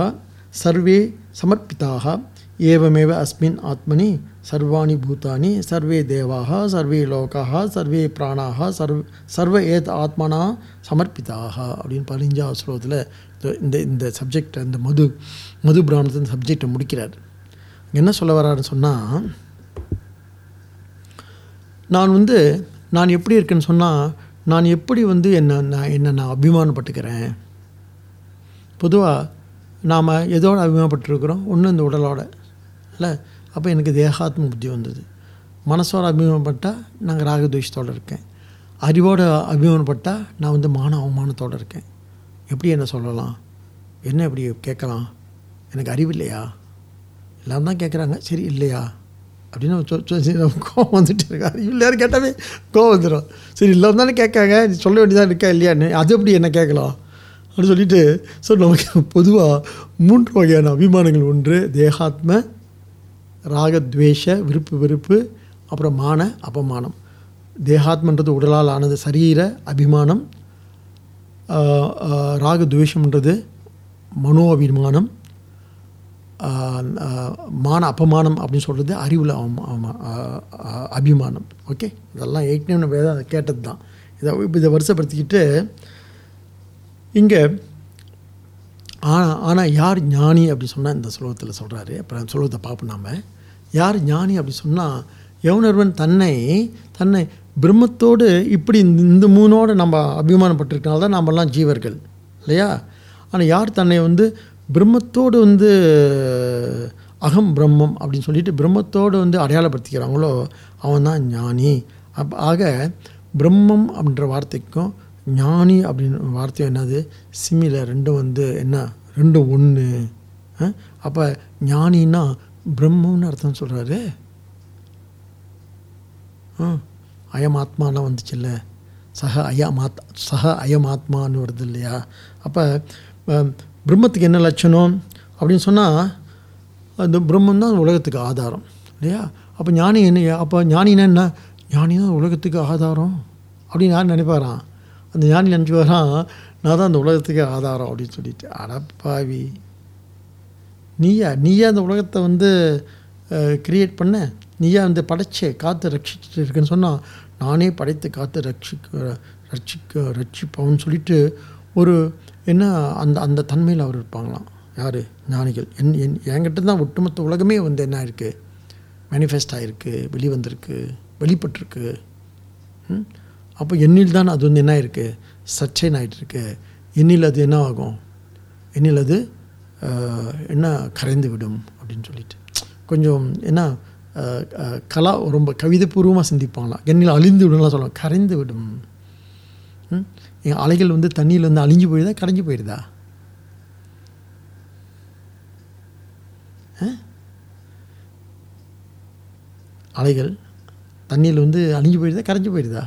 சர்வே சமர்ப்பிதாக ஏவமேவ அஸ்மின் ஆத்மனி சர்வாணி பூத்தானி சர்வே தேவாக சர்வே லோகாக சர்வே பிராணாக சர்வ சர்வ ஏத் ஆத்மனா சமர்ப்பிதாக அப்படின்னு பதினஞ்சாவது ஸ்லோகத்தில் இந்த இந்த சப்ஜெக்ட் இந்த மது மது பிராமணத்தின் சப்ஜெக்டை முடிக்கிறார். என்ன சொல்ல வராருன்னு சொன்னால் நான் வந்து நான் எப்படி இருக்கேன்னு சொன்னால் நான் எப்படி வந்து என்ன நான் என்ன நான் அபிமானப்பட்டுக்கிறேன்? பொதுவாக நாம் எதோடு அபிமானப்பட்டிருக்கிறோம் ஒன்று இந்த உடலோட. இல்லை அப்போ எனக்கு தேகாத்ம புத்தி வந்தது. மனசோட அபிமானப்பட்டால் நாங்கள் ராகத்வேஷத்தோடு இருக்கேன். அறிவோட அபிமானப்பட்டால் நான் வந்து மான அவமானத்தோடு இருக்கேன். எப்படி என்ன சொல்லலாம்? என்ன இப்படி கேட்கலாம்? எனக்கு அறிவு இல்லையா? எல்லாம் தான் கேட்குறாங்க சரி இல்லையா? அப்படின்னு சொல் கோவம் வந்துட்டு இருக்காரு எல்லாரும் கேட்டாவே கோவம் வந்துடும் சரி இல்லை தானே கேட்காங்க. நீ சொல்ல வேண்டியதாக இருக்கா இல்லையான்னு. அது எப்படி என்ன கேட்கலாம்? அப்படின்னு சொல்லிட்டு ஸோ நமக்கு பொதுவாக மூன்று வகையான அபிமானங்கள் ஒன்று தேகாத்ம ராகத்வேஷ விருப்பு வெறுப்பு அப்புறம் மான அபமானம். தேகாத்மன்றது உடலால் ஆனது சரீர அபிமானம். ராகத்வேஷம்ன்றது மனோ அபிமானம். மான அபமானம் அப்படின்னு சொல்கிறது அறிவில் அவமா- அபிமானம். ஓகே? இதெல்லாம் ஏற்கனவே நம்ம அதை கேட்டது தான். இதை இப்போ இதை வருஷப்படுத்திக்கிட்டு இங்கே ஆனால் ஆனால் யார் ஞானி அப்படி சொன்னால் இந்த சுலோகத்தில் சொல்கிறாரு அப்புறம் சுலோகத்தை பார்ப்போம் நாம. யார் ஞானி அப்படி சொன்னால் எவனொருவன் தன்னை தன்னை பிரம்மத்தோடு இப்படி இந்த இந்த மூணோடு நம்ம அபிமானப்பட்டிருக்கனால தான் நாமெல்லாம் ஜீவர்கள். இல்லையா? ஆனால் யார் தன்னை வந்து பிரம்மத்தோடு வந்து அகம் பிரம்மம் அப்படின்னு சொல்லிட்டு பிரம்மத்தோடு வந்து அடையாளப்படுத்திக்கிறாங்களோ அவன் தான் ஞானி. அப் ஆக பிரம்மம் அப்படின்ற வார்த்தைக்கும் ஞானி அப்படின்னு வார்த்தையும் என்னது? சிமில ரெண்டும் வந்து என்ன? ரெண்டும் ஒன்று அப்போ ஞானின்னா பிரம்மம்னு அர்த்தம் சொல்கிறாரு ஆ? அயமாத்மாலாம் வந்துச்சுல்ல. சக அயமாத் சக அயமாத்மான்னு வருது இல்லையா? அப்போ பிரம்மத்துக்கு என்ன லட்சணம் அப்படின்னு சொன்னால் அந்த பிரம்மம் தான் உலகத்துக்கு ஆதாரம் இல்லையா? அப்போ ஞானி என்ன அப்போ ஞானினா என்ன? ஞானி தான் உலகத்துக்கு ஆதாரம் அப்படின்னு யார் நினைப்பாரான் அந்த ஞானி நினச்சிப்பாரான் நான் தான் அந்த உலகத்துக்கே ஆதாரம் அப்படின்னு சொல்லிட்டு. அடப்பாவி நீயா நீயா அந்த உலகத்தை வந்து கிரியேட் பண்ண? நீயா வந்து படைச்சே காத்து ரட்சிச்சுட்டு இருக்குன்னு சொன்னால் நானே படைத்து காத்து ரட்சிக்க ரட்சிக்க ரட்சிப்பவன் சொல்லிட்டு ஒரு என்ன அந்த அந்த தன்மையில் அவர் இருப்பாங்களாம்? யார்? ஞானிகள். என் என் என்கிட்ட தான் ஒட்டுமொத்த உலகமே வந்து என்ன இருக்குது மேனிஃபெஸ்ட் ஆகிருக்கு வெளிவந்திருக்கு வெளிப்பட்டிருக்கு. ம்? அப்போ எண்ணில் தான் அது வந்து என்ன ஆயிருக்கு? சச்சைன் ஆகிட்டு இருக்கு எண்ணில் அது என்ன ஆகும்? எண்ணில் அது என்ன கரைந்து விடும் அப்படின்னு சொல்லிட்டு. கொஞ்சம் என்ன கலா ரொம்ப கவிதைபூர்வமாக சிந்திப்பாங்களாம். எண்ணில் அழிந்து விடும்லாம் சொல்லுவாங்க. கரைந்து விடும். என் அலைகள் வந்து தண்ணியில் வந்து அழிஞ்சு போயிடுதா கரைஞ்சி போயிடுதா? ஆ? அலைகள் தண்ணியில் வந்து அழிஞ்சு போயிடுதா கரைஞ்சி போயிடுதா?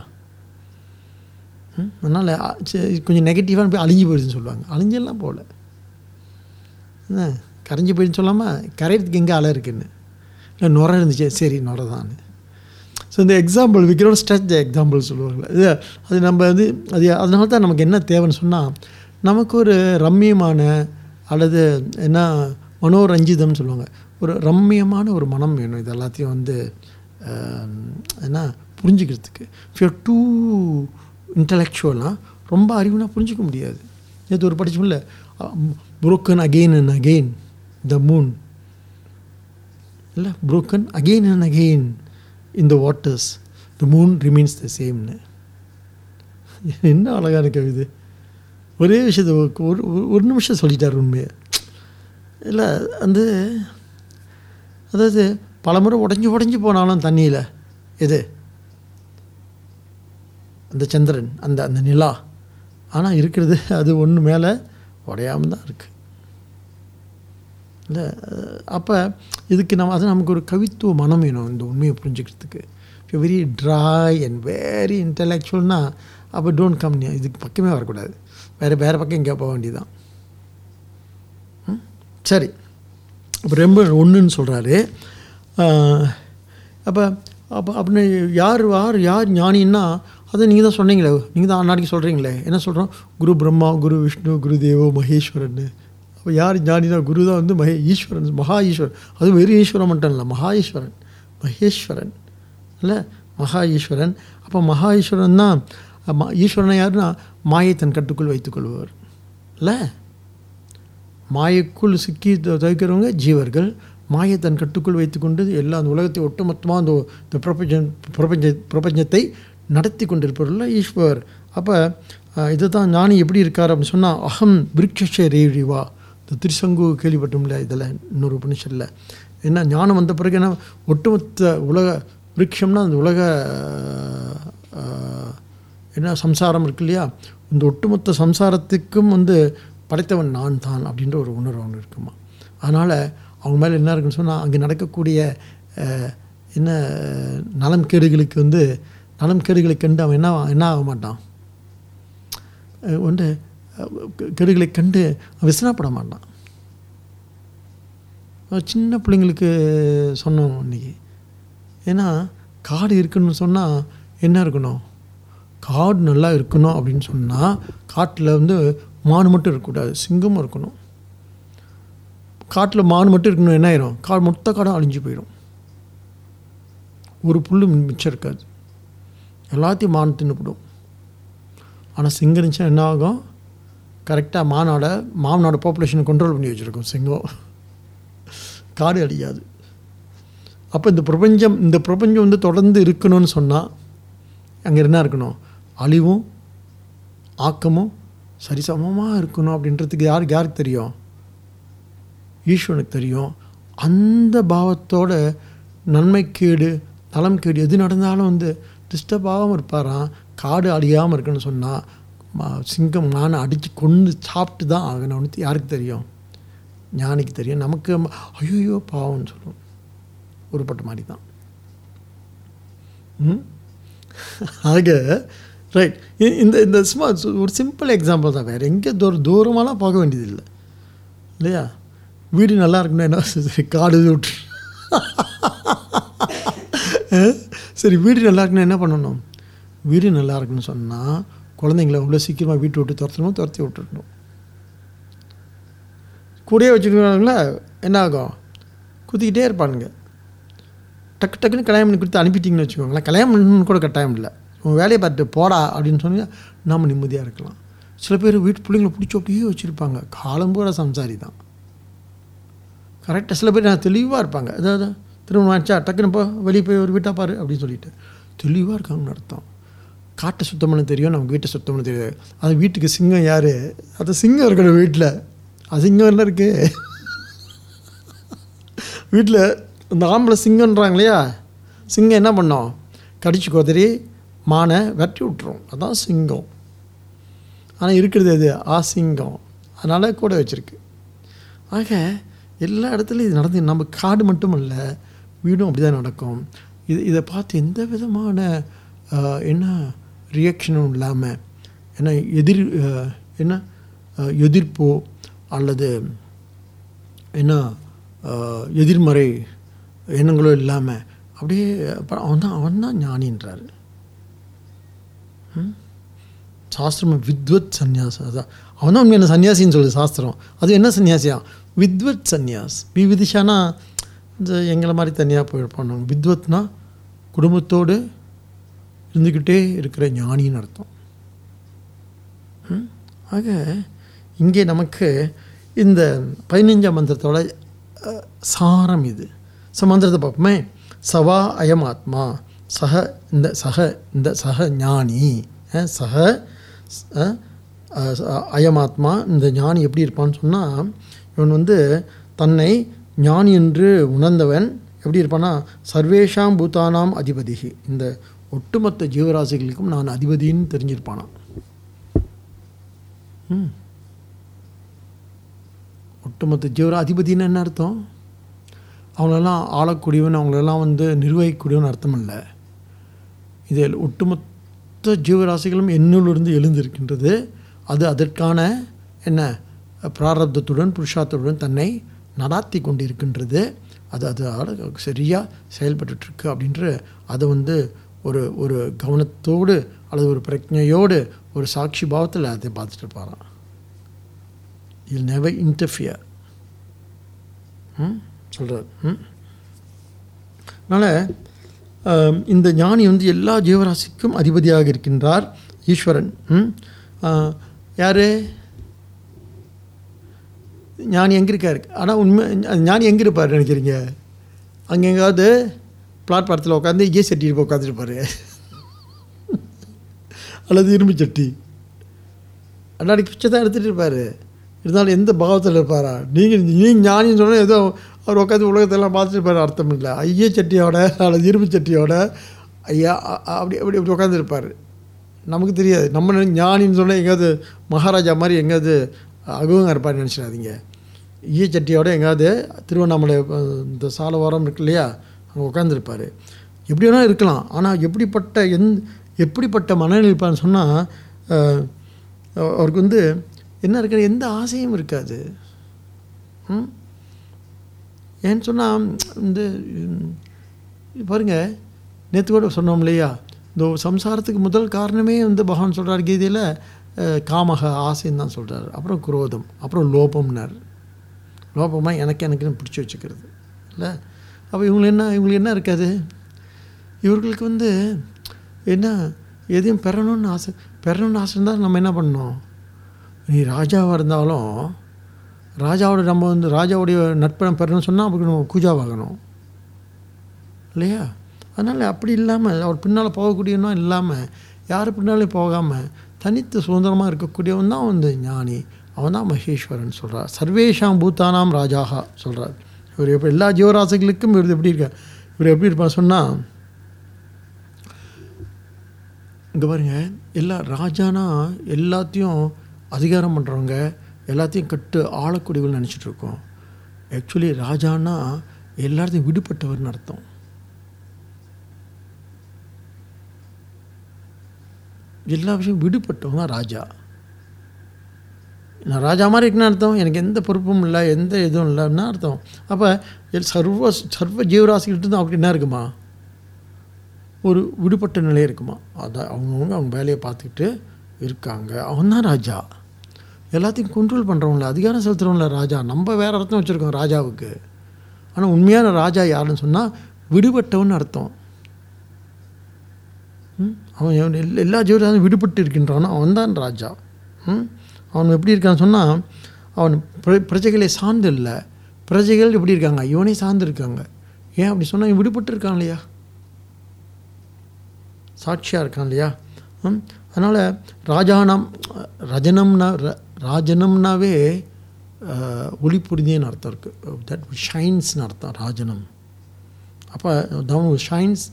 ம்? அதனால் சரி, கொஞ்சம் நெகட்டிவாக போய் அழிஞ்சு போயிடுதுன்னு சொல்லுவாங்க. அழிஞ்செல்லாம் போகல. என்ன? கரைஞ்சி போயிடுன்னு சொல்லாமல் கரையிறதுக்கு எங்கே அலை இருக்குன்னு? இல்லை நுர இருந்துச்சு சரி நுர தான் ஸோ இந்த எக்ஸாம்பிள் விக்கிறோட ஸ்ட்ரெச் த எக்ஸாம்பிள் சொல்லுவாங்கள்ல இது அது நம்ம வந்து அது அதனால தான் நமக்கு என்ன தேவைன்னு சொன்னால் நமக்கு ஒரு ரம்மியமான அல்லது என்ன மனோரஞ்சிதம்னு சொல்லுவாங்க. ஒரு ரம்மியமான ஒரு மனம் வேணும். இது எல்லாத்தையும் வந்து என்ன புரிஞ்சுக்கிறதுக்கு. ஃபியூர் டூ இன்டலெக்சுவலாக ரொம்ப அறிவுனா புரிஞ்சிக்க முடியாது. நேற்று ஒரு படிச்சோம்ல broken again and again the moon இல்லை broken again and again in the waters the moon remains the சேம்னு என்ன அழகான கவிதை. ஒரே விஷயத்தை ஒரு ஒரு- ஒரு நிமிஷம் சொல்லிட்டார் உண்மையை. இல்லை வந்து அதாவது பல முறை உடஞ்சி உடஞ்சி போனாலும் தண்ணியில் எது? அந்த சந்திரன் அந்த அந்த நிலா. ஆனால் இருக்கிறது அது ஒன்று மேலே உடையாமல் தான் இருக்குது இல்லை அப்போ இதுக்கு நம்ம அது நமக்கு ஒரு கவித்துவ மனம் வேணும் இந்த உண்மையை புரிஞ்சுக்கிறதுக்கு. வெரி ட்ராய் அண்ட் வெரி இன்டலெக்சுவல்னால் அப்போ டோன்ட் கம் இதுக்கு பக்கமே வரக்கூடாது. வேறு வேறு பக்கம் எங்கேயா போக வேண்டியதுதான். சரி. இப்போ ரொம்ப ஒன்றுன்னு சொல்கிறாரு அப்போ அப்போ அப்படின்னு யார் யார் யார் ஞானின்னா அதை நீங்கள் தான் சொன்னீங்களே நீங்கள் தான் நாளைக்கு சொல்கிறீங்களே என்ன சொல்கிறோம் குரு பிரம்மா குரு விஷ்ணு குரு தேவோ மகேஸ்வரன்னு. அப்போ யார் ஞானினா குரு தான் வந்து மகே ஈஸ்வரன் மகா ஈஸ்வரன் அது வெறும் ஈஸ்வரன் மட்டும் இல்லை மகா ஈஸ்வரன் மகேஸ்வரன் இல்லை? மகா ஈஸ்வரன் அப்போ மகா ஈஸ்வரன் தான் ம- ஈஸ்வரனை யாருன்னா மாயை தன் கட்டுக்குள் வைத்துக்கொள்பவர் இல்லை? மாயைக்குள் சிக்கி த- தவிக்கிறவங்க ஜீவர்கள். மாயை தன் கட்டுக்குள் வைத்துக்கொண்டு எல்லா அந்த உலகத்தை ஒட்டுமொத்தமாக அந்த இந்த பிரபஞ்சம் பிரபஞ்ச பிரபஞ்சத்தை நடத்தி கொண்டிருப்பவர்கள் ஈஸ்வர். அப்போ இதுதான் ஞானி எப்படி இருக்கார் அப்படின்னு சொன்னால் அகம் விருட்ச ரேழிவா இந்த திருசங்கு கேள்விப்பட்டோம்ல இதில் இன்னொரு உபனிஷத்தில் என்ன ஞானம் வந்த பிறகு என்ன ஒட்டுமொத்த உலக விருட்சம்னா அந்த உலக என்ன சம்சாரம் இருக்கு இல்லையா? இந்த ஒட்டுமொத்த சம்சாரத்துக்கும் வந்து படைத்தவன் நான் தான் அப்படின்ற ஒரு உணர்வு ஒன்று இருக்குமா? அதனால் அவங்க மேலே என்ன இருக்குன்னு சொன்னால் அங்கே நடக்கக்கூடிய என்ன நலம் கேடுகளுக்கு வந்து நலம் கேடுகளை கண்டு அவன் என்ன என்ன ஆக மாட்டான்? ஒன்று கெடுகளை கண்டு விசனப்பட மாட்டான். சின்ன பிள்ளைங்களுக்கு சொன்னோம் இன்றைக்கி ஏன்னா காடு இருக்குன்னு சொன்னால் என்ன இருக்கணும்? காடு நல்லா இருக்கணும் அப்படின்னு சொன்னால் காட்டில் வந்து மான் மட்டும் இருக்கக்கூடாது சிங்கமும் இருக்கணும். காட்டில் மான் மட்டும் இருக்கணும் என்ன ஆயிரும்? காடு மொத்த காடும் அழிஞ்சு போயிடும் ஒரு புல்லு மிச்சம் இருக்காது. எல்லாத்தையும் மான் தின்னுபிடும். ஆனால் சிங்கம் இருந்துச்சுன்னா என்ன ஆகும்? கரெக்டாக மானோட மாமனோட பாப்புலேஷனை கண்ட்ரோல் பண்ணி வச்சுருக்கோம் சிங்கம் காடு அழியாது. அப்போ இந்த பிரபஞ்சம் இந்த பிரபஞ்சம் வந்து தொடர்ந்து இருக்கணும்னு சொன்னால் அங்கே என்ன இருக்கணும்? அழிவும் ஆக்கமும் சரிசமமாக இருக்கணும் அப்படின்றதுக்கு யாருக்கு யாருக்கு தெரியும்? ஈஸ்வரனுக்கு தெரியும். அந்த பாவத்தோட நன்மைக்கேடு நலம் கேடு எது நடந்தாலும் வந்து டிஸ்டர்ப் ஆகாமல் இருப்பாராம். காடு அழியாமல் இருக்குன்னு சொன்னால் சிங்கம் மானை அடித்து கொண்டு சாப்பிட்டு தான் ஆகணும்னு யாருக்கு தெரியும்? ஞானிக்கு தெரியும். நமக்கு ஐயோ பாவம்னு சொல்லுவோம். உருப்பட்ட மாதிரி தான். ம்? ஆக ரைட் இந்த இந்த சும்மா ஒரு சிம்பிள் எக்ஸாம்பிள் தான் வேறு. எங்கே தூர தூரமாலாம் போக வேண்டியதில்லை. இல்லையா? வீடு நல்லா இருக்குன்னா என்ன? காடு விட்டு. சரி வீடு நல்லா இருக்குன்னா என்ன பண்ணணும்? வீடு நல்லா இருக்குன்னு சொன்னால் குழந்தைங்கள அவ்வளோ சீக்கிரமாக வீட்டு விட்டு துரத்தணும் துரத்தி விட்டுடணும். கூடயே வச்சுருக்காங்களா என்ன ஆகும்? குத்திக்கிட்டே இருப்பானுங்க. டக்கு டக்குன்னு கல்யாணம் பண்ணி கொடுத்து அனுப்பிட்டீங்கன்னு வச்சுக்கோங்களேன். கல்யாணம் பண்ணணும்னு கூட கட்டாயம் இல்லை. உன் வேலையை பார்த்துட்டு போடா அப்படின்னு சொன்னால் நாம் நிம்மதியாக இருக்கலாம். சில பேர் வீட்டு பிள்ளைங்களை பிடிச்சி அப்படியே வச்சுருப்பாங்க. காலம்பூரா சம்சாரி தான். கரெக்டாக சில பேர் நான் தெளிவாக இருப்பாங்க. அதாவது திருமணம் ஆச்சா டக்குன்னு போ வெளியே போய் ஒரு வீட்டாக பாரு அப்படின்னு சொல்லிட்டு தெளிவாக இருக்காங்கன்னு அர்த்தம். காட்டை சுத்தம் பண்ண தெரியும் நம்ம வீட்டை சுத்தம் பண்ண தெரியாது. அது வீட்டுக்கு சிங்கம் யார்? அது சிங்கம் இருக்கணும் வீட்டில். அது சிங்கம் என்ன இருக்கு? வீட்டில் இந்த ஆம்பளை சிங்கன்றாங்க இல்லையா? சிங்கம் என்ன பண்ணோம்? கடிச்சு கொதறி மானை வெட்டி விட்டுரும். அதான் சிங்கம். ஆனால் இருக்கிறது அது ஆசிங்கம் அதனால் கூட வச்சுருக்கு. ஆக எல்லா இடத்துலையும் இது நடந்து நம்ம காடு மட்டும் இல்லை வீடும் அப்படி தான் நடக்கும். இது இதை பார்த்து எந்த விதமான என்ன ரியாக்ஷனும் இல்லாமல் ஏன்னா எதிர் என்ன எதிர்ப்போ அல்லது என்ன எதிர்மறை எண்ணங்களோ இல்லாமல் அப்படியே அப்புறம் அவன் தான் அவன் தான் ஞானின்றாரு. ம்? சாஸ்திரம் வித்வத் சந்நியாசம் அதான். அவன் தான் என்ன சன்னியாசின்னு சொல்லுது சாஸ்திரம். அது என்ன சன்னியாசியா வித்வத் சந்நியாஸ். வி விதிஷானா இந்த எங்களை மாதிரி தனியாக போய் போயிருப்பாங்க வித்வத்னா குடும்பத்தோடு இருந்துக்கிட்டே இருக்கிற ஞானின்னு அர்த்தம். ம்? ஆக இங்கே நமக்கு இந்த பதினஞ்சாம் மந்திரத்தோட சாரம் இது. ஸோ மந்திரத்தை பார்ப்போமே. சவா அயம் ஆத்மா. சக இந்த சக இந்த சக ஞானி. சக ச- அயமாத்மா இந்த ஞானி எப்படி இருப்பான்னு சொன்னால் இவன் வந்து தன்னை ஞானி என்று உணர்ந்தவன். எப்படி இருப்பான்னா சர்வேஷாம் பூதானாம் அதிபதிகி இந்த ஒட்டுமொத்த ஜீவராசிகளுக்கும் நான் அதிபதின்னு தெரிஞ்சிருப்பானாம். ம். ஒட்டுமொத்த ஜீவரா அதிபதின்னு என்ன அர்த்தம்? அவங்களெல்லாம் ஆளக்கூடியவன் அவங்களெல்லாம் வந்து நிர்வகிக்கக்கூடியவன் அர்த்தம் இல்லை இதில் ஒட்டுமொத்த ஜீவராசிகளும் என்னுள்ளிருந்து எழுந்திருக்கின்றது. அது அதற்கான என்ன? பிராரப்தத்துடன் புருஷார்த்தத்துடன் தன்னை நடாத்தி கொண்டிருக்கின்றது. அது அது சரியாக செயல்பட்டுருக்கு அப்படின்ற அதை வந்து ஒரு ஒரு கவனத்தோடு அல்லது ஒரு பிரஜையோடு ஒரு சாட்சி பாவத்தில் அதை பார்த்துட்டு இருப்பாராம். இல் நெவர் இன்டர்ஃபியர் ம்? சொல்கிறார் ம்? அதனால் இந்த ஞானி வந்து எல்லா ஜீவராசிக்கும் அதிபதியாக இருக்கின்றார் ஈஸ்வரன். ம்? யார்? ஞானி எங்கே இருக்காரு? ஆனால் உண்மை ஞானி எங்கே இருப்பார் நினைக்கிறீங்க? அங்கே எங்காவது பிளாட்பாரத்தில் உட்காந்து இங்கே சட்டிட்டு போய் உட்காந்துருப்பாரு அல்லது இரும்பு சட்டி. அன்னாடி பிச்சை தான் எடுத்துகிட்டு இருப்பார். இருந்தாலும் எந்த பாவத்தில் இருப்பாரா? நீங்கள் நீங்கள் ஞானின்னு சொன்னால் ஏதோ அவர் உட்காந்து உலகத்தெல்லாம் பார்த்துட்டு இருப்பார் அர்த்தம் இல்லை. ஐய சட்டியோட அல்லது இரும்பு சட்டியோட ஐயா அப்படி அப்படி அப்படி உட்காந்துருப்பார் நமக்கு தெரியாது. நம்ம ஞானின்னு சொன்னால் எங்கேயாவது மகாராஜா மாதிரி எங்கேயாவது அகுவங்க இருப்பார்னு நினச்சிடாதீங்க. ஈய சட்டியோட எங்கேயாவது திருவண்ணாமலை இந்த சாலவாரம் இருக்கு இல்லையா? அங்கே உட்காந்துருப்பார் எப்படி வேணால் இருக்கலாம். ஆனால் எப்படிப்பட்ட எந் எப்படிப்பட்ட மனநிலை இருப்பான்னு சொன்னால் அவருக்கு வந்து என்ன இருக்கிற எந்த ஆசையும் இருக்காது. ம்? ஏன்னு சொன்னால் இந்த பாருங்கள் நேற்று கூட சொன்னோம் இல்லையா? இந்த சம்சாரத்துக்கு முதல் காரணமே வந்து பகவான் சொல்கிறார் கீதையில் காமக ஆசைன்னு தான் சொல்கிறார் அப்புறம் குரோதம் அப்புறம் லோபம்னார். லோபமாக எனக்கு எனக்குன்னு பிடிச்சி வச்சுக்கிறது. இல்லை? அப்போ இவங்களுக்கு என்ன இவங்களுக்கு என்ன இருக்காது இவர்களுக்கு வந்து என்ன எதையும் பெறணும்னு ஆசை பெறணும்னு ஆசை இருந்தால் நம்ம என்ன பண்ணணும்? நீ ராஜாவாக இருந்தாலும் ராஜாவோட நம்ம வந்து ராஜாவுடைய நட்பணம் பெறணும்னு சொன்னால் அப்படி நம்ம கூஜாவாகணும் இல்லையா? அதனால் அப்படி இல்லாமல் அவர் பின்னால் போகக்கூடியவனா இல்லாமல் யார் பின்னாலும் போகாமல் தனித்து சுதந்திரமாக இருக்கக்கூடியவன் தான் வந்து ஞானி. அவன் தான் மகேஸ்வரன் சொல்கிறார் சர்வேஷாம் பூத்தானாம் ராஜாகா சொல்கிறார் இவர் எப்போ எல்லா ஜீவராசிகளுக்கும் இவர் எப்படி இருக்க இவர் எப்படி இருப்பார் சொன்னால் இங்கே பாருங்க எல்லா ராஜானா எல்லாத்தையும் அதிகாரம் பண்ணுறவங்க எல்லாத்தையும் கட்டு ஆளக்கூடியவர்கள் நினச்சிட்ருக்கோம் ஆக்சுவலி ராஜானா எல்லாத்தையும் விடுபட்டவர்னு அர்த்தம். எல்லா விஷயம் விடுபட்டவங்க ராஜா. நான் ராஜா மாதிரி இருக்குன்னு அர்த்தம். எனக்கு எந்த பொறுப்பும் இல்லை எந்த இதுவும் இல்லைன்னா அர்த்தம். அப்போ சர்வ சர்வ ஜீவராசிகிட்ட அவருக்கு என்ன இருக்குமா? ஒரு விடுபட்ட நிலை இருக்குமா? அதான் அவங்கவுங்க அவங்க வேலையை பார்த்துக்கிட்டு இருக்காங்க. அவன் தான் ராஜா. எல்லாத்தையும் கண்ட்ரோல் பண்ணுறவங்கள அதிகாரம் செலுத்துகிறவங்கள ராஜா. நம்ம வேறு அர்த்தம் வச்சுருக்கோம் ராஜாவுக்கு. ஆனால் உண்மையான ராஜா யாருன்னு சொன்னால் விடுபட்டவன் அர்த்தம். ம்? அவன் எல்லா- ஜீவராசும் விடுபட்டு இருக்கின்றானோ அவன் தான் ராஜா. ம்? அவன் எப்படி இருக்கான்னு சொன்னால் அவன் பிர- பிரஜைகளை சார்ந்து இல்லை. பிரஜைகள் எப்படி இருக்காங்க. இவனே சார்ந்து இருக்காங்க. ஏன் அப்படி சொன்னால் இவன் விடுபட்டு இருக்கான் இல்லையா? சாட்சியாக இருக்கான் இல்லையா? ம்? அதனால் ராஜானம் ரஜனம்னா ர- ராஜனம்னாவே ஒளி புரிந்தேன்னு அர்த்தம் இருக்குது தட் ஷைன்ஸ்னு அர்த்தம் ராஜனம். அப்போ தவன் ஷைன்ஸ்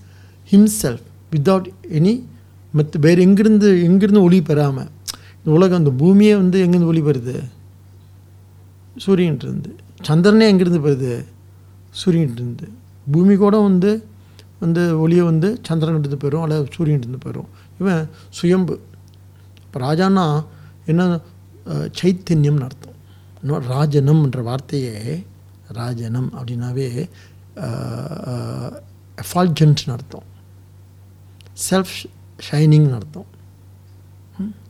ஹிம்செல்ஃப் வித்தவுட் எனி மற்ற வேறு எங்கேருந்து எங்கேருந்து ஒளி பெறாமல் இந்த உலகம் இந்த பூமியே வந்து எங்கேருந்து ஒளி பெறுது சூரியன்ட்டு சந்திரனே எங்கேருந்து வருது? சூரியன்ட்டு பூமி கூட வந்து வந்து ஒளியை வந்து சந்திரன்கிட்ட போயிடும் அல்லது சூரியன்ட்டு போயிடும் இவன் சுயம்பு. இப்போ ராஜான்னா என்ன சைத்தன்யம்னு அர்த்தம். இன்னும் ராஜனம்ன்ற வார்த்தையே ராஜனம் அப்படின்னாவே எஃபால்ஜன்ட்னு அர்த்தம். செல்ஃப் ஷைனிங்னு அர்த்தம்.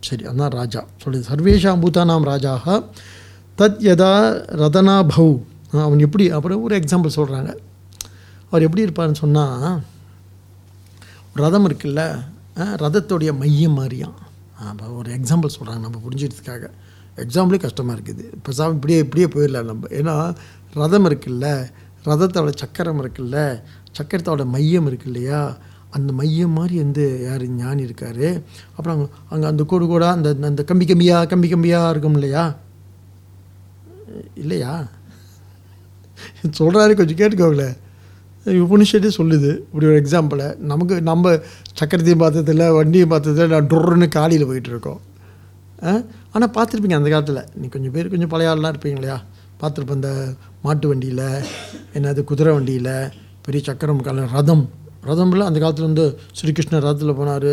சரி அதான் ராஜா சொல்லுது சர்வேஷாம் பூதானாம் ராஜாக தத் யதா ரதனா பௌ. அவன் எப்படி அப்புறம் ஒரு எக்ஸாம்பிள் சொல்கிறாங்க அவர் எப்படி இருப்பார்னு சொன்னால் ரதம் இருக்குல்ல ஆ, ரதத்தோடைய மையம் மாதிரியாம். அப்போ ஒரு எக்ஸாம்பிள் சொல்கிறாங்க நம்ம புரிஞ்சுக்கிறதுக்காக. எக்ஸாம்பிளே கஷ்டமாக இருக்குது. இப்போ சாமி இப்படியே இப்படியே போயிடலாம் நம்ம. ஏன்னா ரதம் இருக்குல்ல ரதத்தோட சக்கரம் இருக்குல்ல சக்கரத்தோட மையம் இருக்கு இல்லையா? அந்த மையம் மாதிரி வந்து யார் ஞானி இருக்கார். அப்புறம் அங்கே அங்கே அந்த கோடு கூட அந்த அந்த கம்பி கம்பியாக கம்பி கம்பியாக இருக்கும் இல்லையா? இல்லையா? சொல்கிறாரு கொஞ்சம் கேட்டுக்கோங்களேன் உபனிஷத்தே சொல்லுது. இப்படி ஒரு எக்ஸாம்பிளை நமக்கு நம்ம சக்கரத்தையும் பார்த்ததில்ல வண்டியும் பார்த்ததில்ல நான் டொர்னு காலையில் போயிட்டுருக்கோம் ஆனால் பார்த்துருப்பீங்க அந்த காலத்தில். நீ கொஞ்சம் பேர் கொஞ்சம் பழைய ஆள்லாம் இருப்பீங்க இல்லையா? பார்த்துருப்பேன் இந்த மாட்டு வண்டியில் என்னது குதிரை வண்டியில் பெரிய சக்கரம் கால ரதம். ரதம்ல அந்த காலத்தில் வந்து ஸ்ரீகிருஷ்ணர் ரதத்தில் போனார்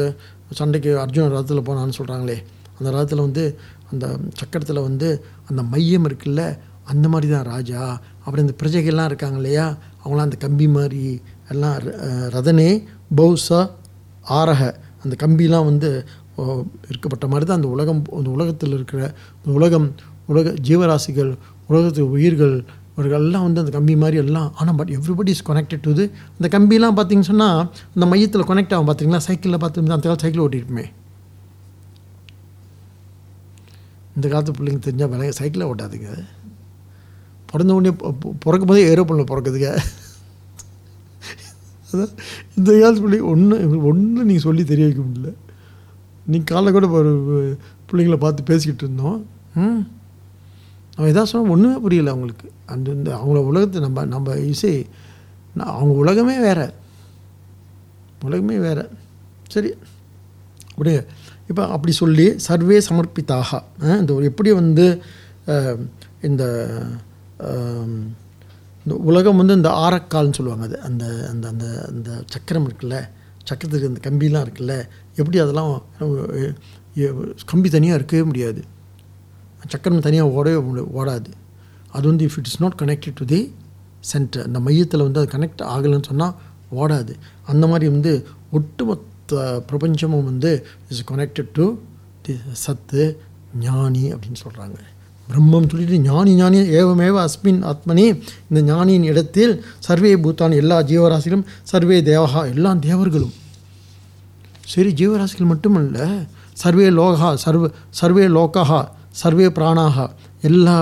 சண்டைக்கு அர்ஜுனன் ரதத்தில் போனான்னு சொல்கிறாங்களே அந்த ரதத்தில் வந்து அந்த சக்கரத்தில் வந்து அந்த மையம் இருக்குல்ல அந்த மாதிரி தான் ராஜா. அப்புறம் இந்த பிரஜைகள்லாம் இருக்காங்க இல்லையா அவங்களாம் அந்த கம்பி மாதிரி எல்லாம் ர- ரதனே பௌசா ஆரக. அந்த கம்பிலாம் வந்து இருக்கப்பட்ட மாதிரி தான் அந்த உலகம் அந்த உலகத்தில் இருக்கிற உலகம் உலக ஜீவராசிகள் உலகத்தில் உயிர்கள் ஒரு எல்லாம் வந்து அந்த கம்பி மாதிரி எல்லாம் ஆனால் but everybody is connected to அந்த கம்பிலாம் பார்த்தீங்கன்னு சொன்னால் அந்த மையத்தில் கனெக்ட் ஆகும் பார்த்தீங்களா? சைக்கிளில் பார்த்து அந்த காலத்து சைக்கிள் ஓட்டிருப்போமே. இந்த காலத்து பிள்ளைங்க தெரிஞ்சால் விலை சைக்கிளை ஓட்டாதுங்க. பிறந்த உடனே பிறக்கும் போதே ஏரோப்ளேனில் பிறக்குதுங்க. அதான் இந்த காலத்து பிள்ளைங்க ஒன்று ஒன்று நீங்கள் சொல்லி தெரிய வைக்க முடியல. நீங்கள் காலைல கூட ஒரு பிள்ளைங்கள பார்த்து பேசிக்கிட்டு இருந்தோம். ம்? அவன் எதாவது சொன்னால் ஒன்றுமே புரியல அவங்களுக்கு. அந்த இந்த அவங்கள உலகத்தை நம்ம நம்ம இசை நான் அவங்க உலகமே வேற. உலகமே வேற. சரி. அப்படியே இப்போ அப்படி சொல்லி சர்வே சமர்ப்பித்தாக. இந்த ஒரு எப்படி வந்து இந்த இந்த உலகம் வந்து இந்த ஆரக்கால்னு சொல்லுவாங்க அது. அந்த அந்த அந்த அந்த சக்கரம் இருக்குல்ல. சக்கரத்துக்கு அந்த கம்பிலாம் இருக்குல்ல. எப்படி அதெல்லாம் கம்பி தனியாக இருக்கவே முடியாது. சக்கரம் தனியாக ஓடவே ஓடாது. அது வந்து if it is not connected to the center அந்த மையத்தில் வந்து அது கனெக்ட் ஆகலைன்னு சொன்னால் ஓடாது. அந்த மாதிரி வந்து ஒட்டுமொத்த பிரபஞ்சமும் வந்து இஸ் கனெக்டட் டு தி சத்து ஞானி அப்படின்னு சொல்கிறாங்க பிரம்மம் சொல்லிட்டு ஞானி ஞானி ஏவமேவ அஸ்மின் ஆத்மனி. இந்த ஞானியின் இடத்தில் சர்வே பூத்தான் எல்லா ஜீவராசிகளும் சர்வே தேவகா எல்லா தேவர்களும். சரி ஜீவராசிகள் மட்டுமல்ல சர்வே லோகா சர்வ சர்வே லோகா சர்வே பிராணாக. எல்லா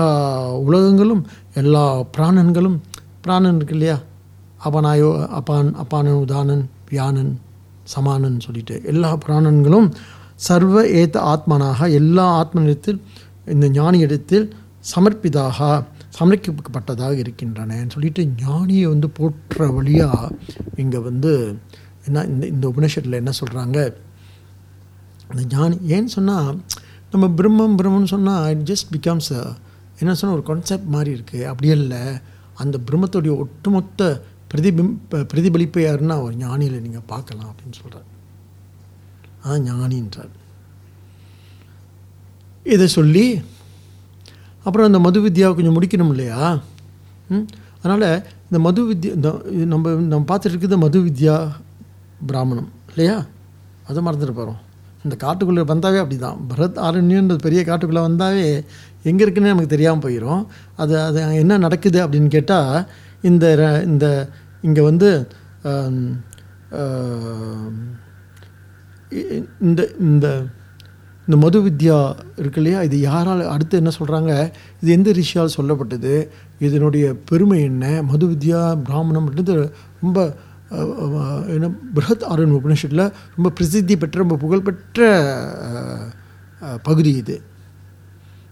உலகங்களும் எல்லா பிராணன்களும் பிராணன் இருக்கு இல்லையா? அபனாயோ அப்பான் அப்பானன் உதானன் வியானன் சமானன் சொல்லிட்டு எல்லா பிராணன்களும் சர்வ ஏத்த ஆத்மனாக எல்லா ஆத்மனிடத்தில் இந்த ஞானி இடத்தில் சமர்ப்பிதாக சமர்ப்பிக்கப்பட்டதாக இருக்கின்றனன்னு சொல்லிட்டு ஞானியை வந்து போற்ற வழியாக இங்கே வந்து என்ன இந்த இந்த உபனிஷத்தில் என்ன சொல்கிறாங்க அந்த ஞானி ஏன்னு சொன்னால் நம்ம பிரம்மம் பிரம்மம்னு சொன்னால் இட் ஜஸ்ட் பிகம்ஸ் என்ன சொன்னால் ஒரு கான்செப்ட் மாதிரி இருக்குது அப்படியே இல்லை அந்த பிரம்மத்துடைய ஒட்டுமொத்த பிரதிபிம் பிரதிபலிப்பு யாருன்னா ஒரு ஞானியில் நீங்கள் பார்க்கலாம் அப்படின்னு சொல்கிறார் அதான் ஞானின்றார். இதை சொல்லி அப்புறம் அந்த மது வித்யாவை கொஞ்சம் முடிக்கணும் இல்லையா? ம்? அதனால் இந்த மது வித்யா இந்த நம்ம நம்ம பார்த்துட்டு இருக்கிறது மது வித்யா பிராமணம் இல்லையா? அதை மறந்துட்டு போகிறோம் இந்த காட்டுக்குள்ளே வந்தாவே அப்படி தான் பரத் ஆரண்யன்றது பெரிய காட்டுக்குள்ளே வந்தாவே எங்கே இருக்குன்னு நமக்கு தெரியாமல் போயிடும் அது அது என்ன நடக்குது அப்படின்னு கேட்டால் இந்த ர- இந்த இங்கே வந்து இந்த இந்த இந்த மது வித்யா இருக்கு இல்லையா? இது யாரால் அடுத்து என்ன சொல்கிறாங்க இது எந்த ரிஷியால் சொல்லப்பட்டது? இதனுடைய பெருமை என்ன? மது வித்யா பிராமணம் அப்படின்றது ரொம்ப என்ன பிருஹத் ஆரன் உபனிஷத்தில் ரொம்ப பிரசித்தி பெற்ற ரொம்ப புகழ்பெற்ற பகுதி இது.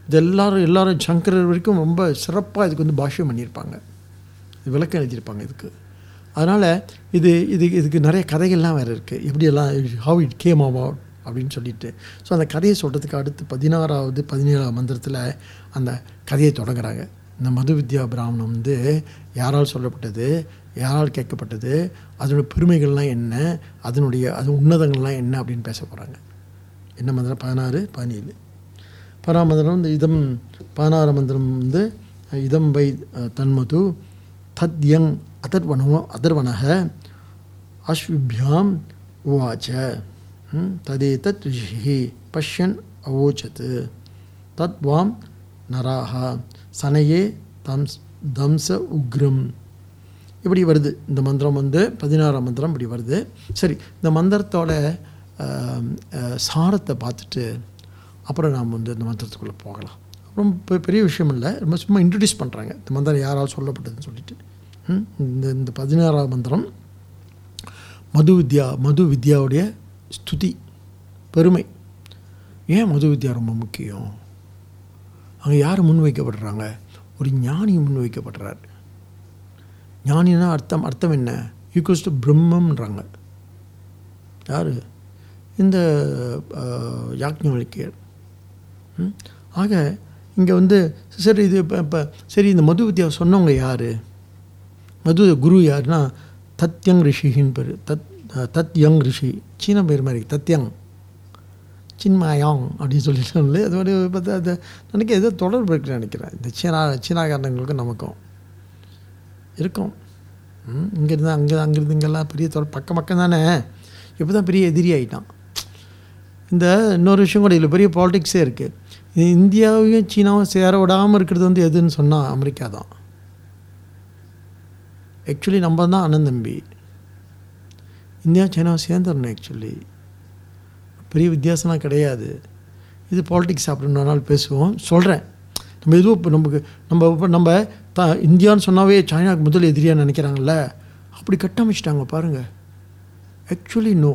இது எல்லாரும் எல்லாரும் சங்கரர் வரைக்கும் ரொம்ப சிறப்பாக இதுக்கு வந்து பாஷ்யம் பண்ணியிருப்பாங்க. விளக்கம் எழுதியிருப்பாங்க இதுக்கு. அதனால் இது இது இதுக்கு நிறைய கதைகள்லாம் வேறு இருக்குது எப்படியெல்லாம் ஹவ் இட் கேம் அபவுட் அப்படின்னு சொல்லிட்டு. ஸோ அந்த கதையை சொல்கிறதுக்கு அடுத்து பதினாறாவது பதினேழாவது மந்திரத்தில் அந்த கதையை தொடங்குறாங்க. இந்த மது வித்யா பிராமணம் வந்து யாரால் சொல்லப்பட்டது? யாரால் கேட்கப்பட்டது? அதனுடைய பெருமைகள்லாம் என்ன? அதனுடைய அது உன்னதங்கள்லாம் என்ன அப்படின்னு பேச போகிறாங்க என்ன மந்திரம்? பதினாறு பதினேழு. பதினாறு மந்திரம் வந்து இதம் பதினாறு மந்திரம் வந்து இதம் வை தன்மது தத் யங் அதர்வனோ அதர்வனக அஸ்விபியாம் உவாச்ச. ம், ததேதத் ரிஷி பஷ்யன் அவோச்சத் தத்வாம் நராக சனையே தம்ஸ் தம்ச உக்ரம். இப்படி வருது. இந்த மந்திரம் வந்து பதினாறாம் மந்திரம் இப்படி வருது. சரி இந்த மந்திரத்தோட சாரத்தை பார்த்துட்டு அப்புறம் நாம் வந்து இந்த மந்திரத்துக்குள்ளே போகலாம். ரொம்ப பெ- பெரிய விஷயம் இல்லை. ரொம்ப சும்மா இன்ட்ரடியூஸ் பண்ணுறாங்க இந்த மந்திரம் யாரால் சொல்லப்பட்டதுன்னு சொல்லிட்டு. இந்த இந்த பதினாறாம் மந்திரம் மது வித்யா மது வித்யாவுடைய ஸ்துதி பெருமை. ஏன் மது வித்யா ரொம்ப முக்கியம்? அங்கே யார் முன்வைக்கப்படுறாங்க? ஒரு ஞானி முன்வைக்கப்படுறார். ஞானினா அர்த்தம் அர்த்தம் என்ன? ஈக்குவல்ஸ் டு பிரம்மம்ன்றாங்க யார்? இந்த யாக்ஞர் ம்? ஆக இங்கே வந்து சரி இது இப்போ இப்போ சரி இந்த மது வித்யா சொன்னவங்க யார்? மது குரு யாருன்னா தத்யங் ரிஷின்னு பேர். தத் தத் யங் ரிஷி. சீன பேர் மாதிரி தத்யங். சின்மாயாங் அப்படின்னு சொல்லி சொல்லி. அது மாதிரி பார்த்தா அது நினைக்க ஏதோ தொடர்பு இருக்குன்னு நினைக்கிறேன். இந்த சீனா சீனாக்காரங்களுக்கும் நமக்கும். இருக்கும். ம், இங்கேருந்து அங்கே அங்கேருந்து இங்கெல்லாம் பெரிய தொட பக்கம் பக்கம் தானே. இப்போ தான் பெரிய எதிரி ஆகிட்டான் இந்த இன்னொரு விஷயம் கூட இல்லை பெரிய பாலிடிக்ஸே இருக்குது இந்தியாவையும் சீனாவும் சேர விடாமல் இருக்கிறது வந்து எதுன்னு சொன்னால் அமெரிக்கா தான். ஆக்சுவலி நம்ம தான் அண்ணன் தம்பி. இந்தியா சைனாவை சேர்ந்துடணும் ஆக்சுவலி பெரிய வித்தியாசம்லாம் கிடையாது. இது பாலிடிக்ஸ் அப்படின்னு நாள் பேசுவோம். சொல்கிறேன் நம்ம எதுவும் இப்போ நமக்கு நம்ம இப்போ நம்ம த இந்தியான்னு சொன்னாவே சைனாவுக்கு முதல் எதிரியாக நினைக்கிறாங்கல்ல? அப்படி கட்டமைச்சிட்டாங்க பாருங்கள் ஆக்சுவலி நோ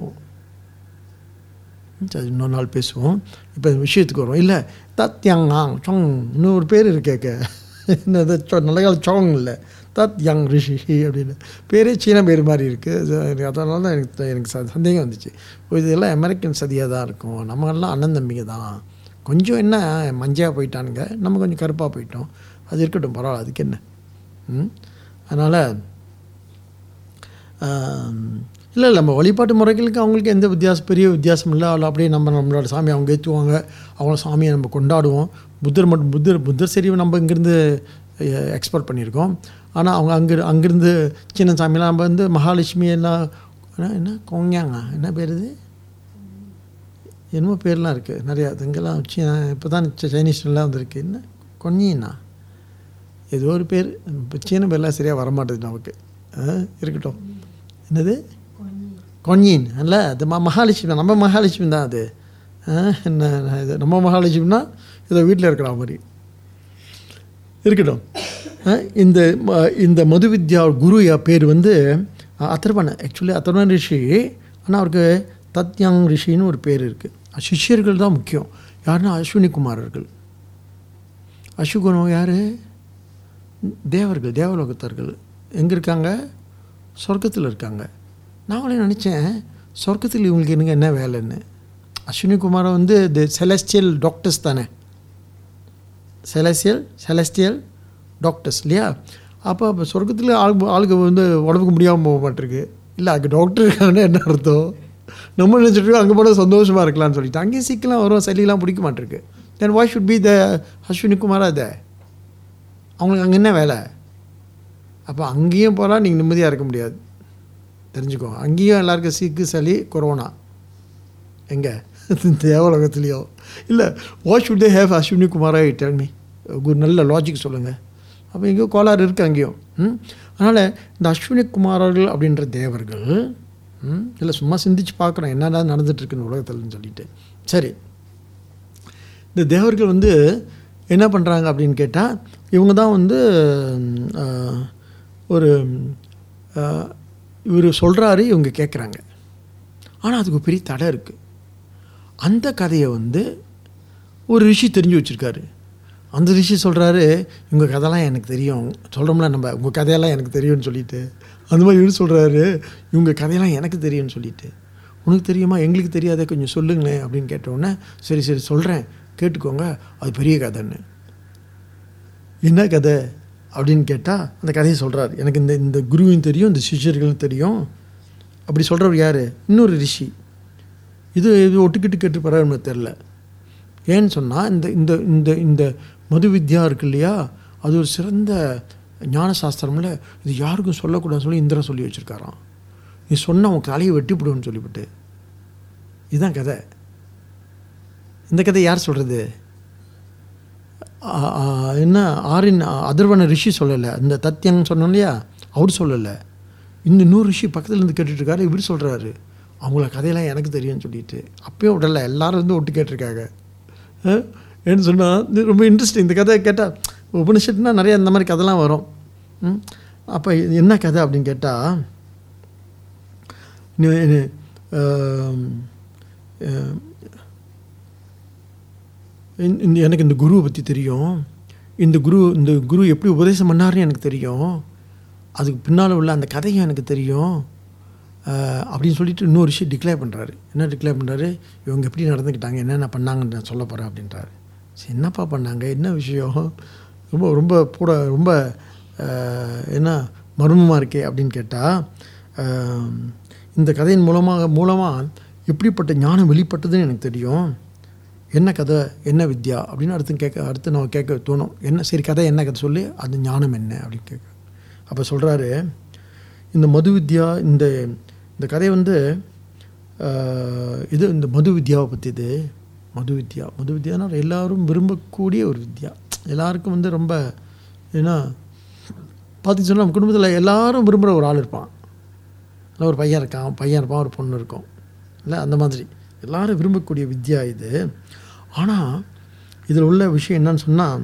சரி இன்னொரு நாள் பேசுவோம். இப்போ விஷயத்துக்கு வரும் இல்லை தத்யாங் சொங் இன்னொரு பேர் இருக்கேக்க என்னது சொ- நல்ல கால சோங் இல்லை. தத் யங் ரிஷி அப்படின்னு. பேரே சீன பேர் மாதிரி இருக்குது அதனால தான் எனக்கு எனக்கு ச- சந்தேகம் வந்துச்சு. இதெல்லாம் அமெரிக்கன் சதியாக தான் இருக்கும். நம்ம எல்லாம் அண்ணன் தம்பிங்க தான். கொஞ்சம் என்ன மஞ்சையாக போயிட்டானுங்க. நம்ம கொஞ்சம் கருப்பாக போயிட்டோம். அது இருக்கட்டும் பரவாயில்ல அதுக்கு என்ன? ம்? அதனால் இல்லை இல்லை நம்ம வழிபாட்டு முறைகளுக்கு அவங்களுக்கு எந்த வித்தியாசம் பெரிய வித்தியாசம் இல்லை. அதில் அப்படியே நம்ம நம்மளோட சாமி அவங்க ஏற்றுவாங்க அவங்கள சாமியை நம்ம கொண்டாடுவோம். புத்தர் மட்டும் புத்தர் புத்தர் சரி நம்ம இங்கேருந்து எக்ஸ்போர்ட் பண்ணியிருக்கோம். ஆனால் அவங்க அங்கே அங்கேருந்து சின்ன சாமியெல்லாம் நம்ம வந்து மகாலட்சுமி எல்லாம் என்ன- என்ன? என்ன பேர் இது? என்னமோ பேர்லாம் இருக்குது நிறையா இங்கெல்லாம் சீனா இப்போ தான் சைனீஸ்லாம் வந்திருக்கு. என்ன? கொன்னினா? ஏதோ ஒரு பேர் இப்போ சீன பேர்லாம் சரியாக வரமாட்டேது நமக்கு. ஆ, இருக்கட்டும். என்னது? கொன்யின். அல்ல அது மா மகாலட்சுமி. நம்ம மகாலட்சுமி தான் அது. ஆ, என்ன இது நம்ம மகாலட்சுமினா ஏதோ வீட்டில் இருக்கிற மாதிரி. இருக்கட்டும். ஆ, இந்த ம- இந்த மது வித்யா குரு பேர் வந்து அத்தர்வன் ஆக்சுவலி அத்தர்வன் ரிஷி ஆனால் அவருக்கு தத்யாங் ரிஷின்னு ஒரு பேர் இருக்குது சிஷ்யர்கள் தான் முக்கியம். யாருன்னா அஸ்வினி குமாரர்கள் அஸ்விகுணம் யார்? தேவர்கள் தேவலோகத்தர்கள் எங்கே இருக்காங்க? சொர்க்கத்தில் இருக்காங்க. நாங்களே நினச்சேன் சொர்க்கத்தில் இவங்களுக்கு என்னங்க என்ன வேலைன்னு. அஸ்வினி குமாரை வந்து தி செலஸ்டியல் டாக்டர்ஸ் தானே. செலஸ்டியல் செலஸ்டியல் டாக்டர்ஸ் இல்லையா? அப்போ அப்போ சொர்க்கத்தில் ஆள் ஆளுக்கு வந்து உடம்புக்கு முடியாமல் போக மாட்டிருக்கு. இல்லை அங்கே டாக்டர் இருக்காங்கன்னா என்ன அர்த்தம்? நம்ம நினச்சிட்டு அங்கே போனால் சந்தோஷமாக இருக்கலாம்னு சொல்லிட்டு. அங்கேயும் சீக்கிரம் வரும் சளியெல்லாம் பிடிக்க மாட்டிருக்கு. Then why should be the Ashwini Kumara the அவங்களுக்கு அங்கே என்ன வேலை? அப்போ அங்கேயும் போகலாம் நீங்கள் நிம்மதியாக இருக்க முடியாது. தெரிஞ்சுக்கோ அங்கேயும் எல்லாருக்கும் சீக்கு சளி கொரோனா எங்கே? தேவலோகத்துலேயோ. இல்லை what should they have Ashwini Kumara tell me நல்ல லாஜிக் சொல்லுங்கள் அப்போ எங்கேயோ கோளாறு இருக்குது அங்கேயும். ம்? அதனால் இந்த அஸ்வினி குமாரர்கள் அப்படின்ற தேவர்கள் இல்லை சும்மா சிந்திச்சு பார்க்குறோம் என்னடா நடந்துட்டுருக்குன்னு உலகத்தில்னு சொல்லிட்டு. சரி. இந்த தேவர்கள் வந்து என்ன பண்ணுறாங்க அப்படின்னு கேட்டால் இவங்க தான் வந்து ஒரு இவர் சொல்கிறாரு இவங்க கேட்குறாங்க ஆனால் அதுக்கு பெரிய தடை இருக்குது அந்த கதையை வந்து ஒரு ரிஷி தெரிஞ்சு வச்சுருக்காரு. அந்த ரிஷி சொல்கிறாரு உங்கள் கதைலாம் எனக்கு தெரியும். சொல்கிறோம்ல நம்ம உங்கள் கதையெல்லாம் எனக்கு தெரியும்னு சொல்லிட்டு. அந்த மாதிரி இவர் சொல்கிறாரு இவங்க கதையெல்லாம் எனக்கு தெரியும்னு சொல்லிட்டு. உனக்கு தெரியுமா? எங்களுக்கு தெரியாத கொஞ்சம் சொல்லுங்களேன். அப்படின்னு கேட்டவுடனே சரி சரி சொல்கிறேன் கேட்டுக்கோங்க. அது பெரிய கதைன்னு. என்ன கதை அப்படின்னு கேட்டால் அந்த கதையை சொல்கிறார் எனக்கு இந்த இந்த குருவும் தெரியும் இந்த சிஷியர்களும் தெரியும். அப்படி சொல்கிறவர் யார்? இன்னொரு ரிஷி. இது இது ஒட்டுக்கிட்டு கேட்டு பரவாயில்ல தெரில ஏன்னு சொன்னால் இந்த இந்த இந்த இந்த மது வித்யா இருக்கு இல்லையா? அது ஒரு சிறந்த ஞான சாஸ்திரமில் இது யாருக்கும் சொல்லக்கூடாதுன்னு சொல்லி இந்திரன் சொல்லி வச்சுருக்காராம். நீ சொன்ன உன் தலையை வெட்டிவிடுவோன்னு சொல்லிவிட்டு. இதுதான் கதை. இந்த கதை யார் சொல்கிறது என்ன? ஆரின் அதர்வன ரிஷி சொல்லலை. இந்த தத்தியன் சொன்னோம் இல்லையா? அவர் சொல்லலை. இந்த இன்னொரு ரிஷி பக்கத்தில் இருந்து கேட்டுட்டு இவர் சொல்கிறாரு அவங்கள கதையெல்லாம் எனக்கு தெரியும்னு சொல்லிட்டு. அப்பயும் விடலை. எல்லாரும் வந்து ஒட்டு கேட்டிருக்காங்க. ஏன்னு சொன்னால் ரொம்ப இன்ட்ரெஸ்டிங் இந்த கதையை கேட்டால் உபனிஷத்துனா நிறைய இந்த மாதிரி கதைலாம் வரும். ம்? அப்போ என்ன கதை அப்படின்னு கேட்டால் எனக்கு இந்த குருவை பற்றி தெரியும். இந்த குரு இந்த குரு எப்படி உபதேசம் பண்ணாருன்னு எனக்கு தெரியும். அதுக்கு பின்னால் உள்ள அந்த கதையும் எனக்கு தெரியும். அப்படின்னு சொல்லிட்டு இன்னொரு விஷயம் டிக்ளேர் பண்ணுறாரு என்ன டிக்ளேர் பண்ணுறாரு இவங்க எப்படி நடந்துக்கிட்டாங்க என்னென்ன பண்ணாங்கன்னு நான் சொல்ல போகிறேன் அப்படின்றாரு. சரி என்னப்பா பண்ணாங்க? என்ன விஷயம்? ரொம்ப ரொம்ப கூட ரொம்ப என்ன மர்மமாக இருக்கே அப்படின்னு கேட்டால் இந்த கதையின் மூலமாக மூலமாக எப்படிப்பட்ட ஞானம் வெளிப்பட்டதுன்னு எனக்கு தெரியும். என்ன கதை என்ன வித்யா அப்படின்னு அடுத்து கேட்க அடுத்து நம்ம கேட்க தோணும். என்ன சரி கதை என்ன கதை சொல்லி அது ஞானம் என்ன அப்படின்னு கேட்க. அப்போ சொல்கிறாரு இந்த மது வித்யா இந்த இந்த கதை வந்து இது இந்த மது வித்யாவை பற்றி இது மது வித்யா. மது வித்யானா எல்லாரும் விரும்பக்கூடிய ஒரு வித்யா. எல்லாருக்கும் வந்து ரொம்ப ஏன்னா பார்த்து சொன்னால் நம்ம குடும்பத்தில் எல்லாரும் விரும்புகிற ஒரு ஆள் இருப்பான். இல்லை ஒரு பையன் இருக்கான் பையன் இருப்பான் ஒரு பொண்ணு இருக்கும். இல்லை அந்த மாதிரி. எல்லாரும் விரும்பக்கூடிய வித்யா இது. ஆனால் இதில் உள்ள விஷயம் என்னன்னு சொன்னால்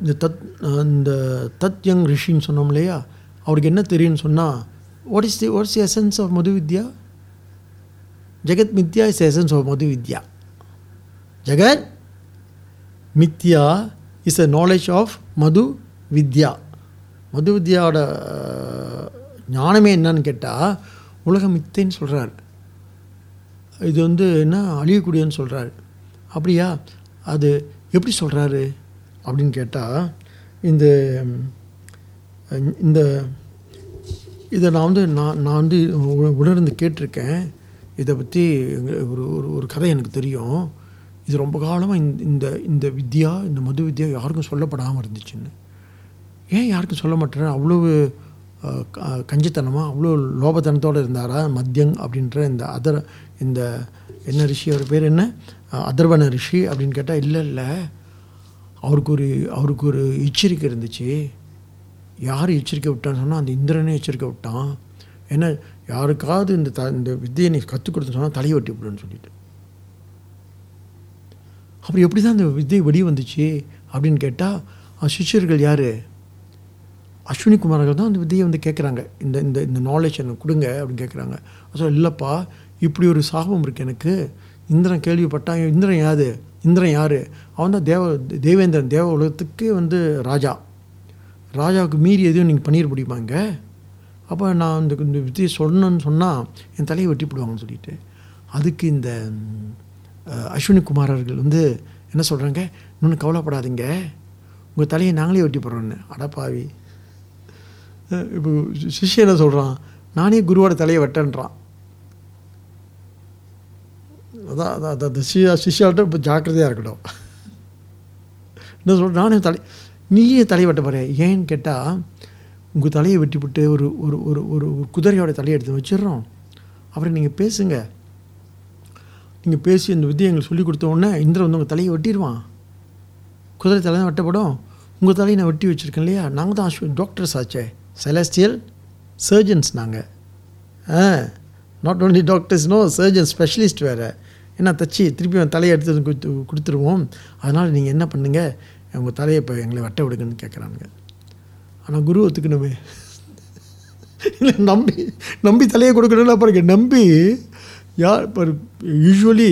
இந்த தத் இந்த தத் யங் ரிஷின்னு சொன்னோம் இல்லையா? அவருக்கு என்ன தெரியும்னு சொன்னால் what is the what's the essence of Madhu Vidya? ஜெகத் மித்யா is essence of Madhu Vidya. ஜெகத் மித்யா is a knowledge of Madhu Vidya. Madhu வித்யாவோட ஞானமே என்னன்னு கேட்டால் உலகம் மித்தைன்னு சொல்கிறார் இது வந்து என்ன? அழியக்கூடியன்னு சொல்கிறாரு அப்படியா? அது எப்படி சொல்கிறாரு அப்படின்னு கேட்டால் இந்த இந்த இதை நான் வந்து நான் நான் வந்து உணர்ந்து கேட்டிருக்கேன். இதை பற்றி ஒரு ஒரு ஒரு கதை எனக்கு தெரியும். இது ரொம்ப காலமாக இந்த இந்த இந்த வித்யா இந்த மது வித்யா யாருக்கும் சொல்லப்படாமல் இருந்துச்சுன்னு. ஏன் யாருக்கும் சொல்ல மாட்டேறேன் அவ்வளவு கஞ்சித்தனமாக அவ்வளோ லோபத்தனத்தோடு இருந்தாரா? மத்தியங் அப்படின்ற இந்த அதர் இந்த என்ன ரிஷி அவர் பேர் என்ன? அதர்வன ரிஷி அப்படின்னு கேட்டால் இல்லை இல்லை. அவருக்கு ஒரு அவருக்கு ஒரு எச்சரிக்கை இருந்துச்சு. யார் எச்சரிக்கை விட்டான்னு சொன்னால் அந்த இந்திரனே எச்சரிக்கை விட்டான். ஏன்னா யாருக்காவது இந்த த இந்த வித்தியை நீ கற்றுக் கொடுத்து சொன்னால் தலையை வெட்டி விடுன்னு சொல்லிட்டு. அப்புறம் எப்படி தான் அந்த வித்தியை வெடி வந்துச்சு அப்படின்னு கேட்டால் சிஷ்யர்கள் யார்? அஸ்வினி குமார்கள் தான் அந்த விதையை வந்து கேட்குறாங்க. இந்த இந்த இந்த நாலேஜ் எனக்கு கொடுங்க அப்படின்னு கேட்குறாங்க. அதோ இல்லைப்பா இப்படி ஒரு சாபம் இருக்குது எனக்கு. இந்திரன் கேள்விப்பட்டான் இந்திரன் யாது இந்திரன் யார்? அவன் தான் தேவ தேவேந்திரன் தேவ உலகத்துக்கு வந்து ராஜா. ராஜாவுக்கு மீறி எதுவும் நீங்கள் பண்ணிட முடியுமாங்க அப்போ நான் இந்த இந்த வித்தியை சொல்லணும்னு சொன்னால் என் தலையை வெட்டி போடுவாங்கன்னு சொல்லிட்டு. அதுக்கு இந்த ம், அஸ்வினி குமாரர்கள் வந்து என்ன சொல்கிறாங்க இன்னொன்று கவலைப்படாதீங்க. உங்கள் தலையை நாங்களே வெட்டி போடுறோன்னு அடப்பாவி. இப்போ சி- சிஷ்யன் என்ன சொல்கிறான் நானே குருவோட தலையை வெட்டன்றான். அதான் அதான் அதான் அந்த சிஷ்யா சிஷ்யாவிட்ட இப்போ ஜாக்கிரதையாக இருக்கட்டும். என்ன சொல்கிறேன் நானே தலை நீயே தலையை வெட்ட போகிற ஏன்னு கேட்டால் உங்கள் தலையை வெட்டிவிட்டு ஒரு ஒரு ஒரு ஒரு ஒரு குதிரையோட தலையை எடுத்து வச்சிடுறோம். அப்புறம் நீங்கள் பேசுங்க. நீங்கள் பேசி அந்த வித்தியை எங்களுக்கு சொல்லி கொடுத்த உடனே இந்திரன் வந்து உங்கள் தலையை வெட்டிடுவான். குதிரை தலை தான் வெட்டப்படும். உங்கள் தலையை நான் வெட்டி வச்சுருக்கேன் இல்லையா? நாங்கள் தான் டாக்டர்ஸ் ஆச்சே. செலஸ்டியல் சர்ஜன்ஸ் நாங்கள் are not only doctors no surgeon specialist வேறு. ஏன்னா தச்சு திருப்பி அவன் தலையை எடுத்து கொடுத்து கொடுத்துருவோம். அதனால் நீங்கள் என்ன பண்ணுங்கள் உங்கள் தலையை இப்போ எங்களை வட்டை விடுங்கன்னு கேட்குறானுங்க ஆனால் குரு ஒத்துக்கணுமே. இல்லை நம்பி நம்பி தலையை கொடுக்கணும்ல பாருங்க நம்பி யார் இப்போ யூஸ்வலி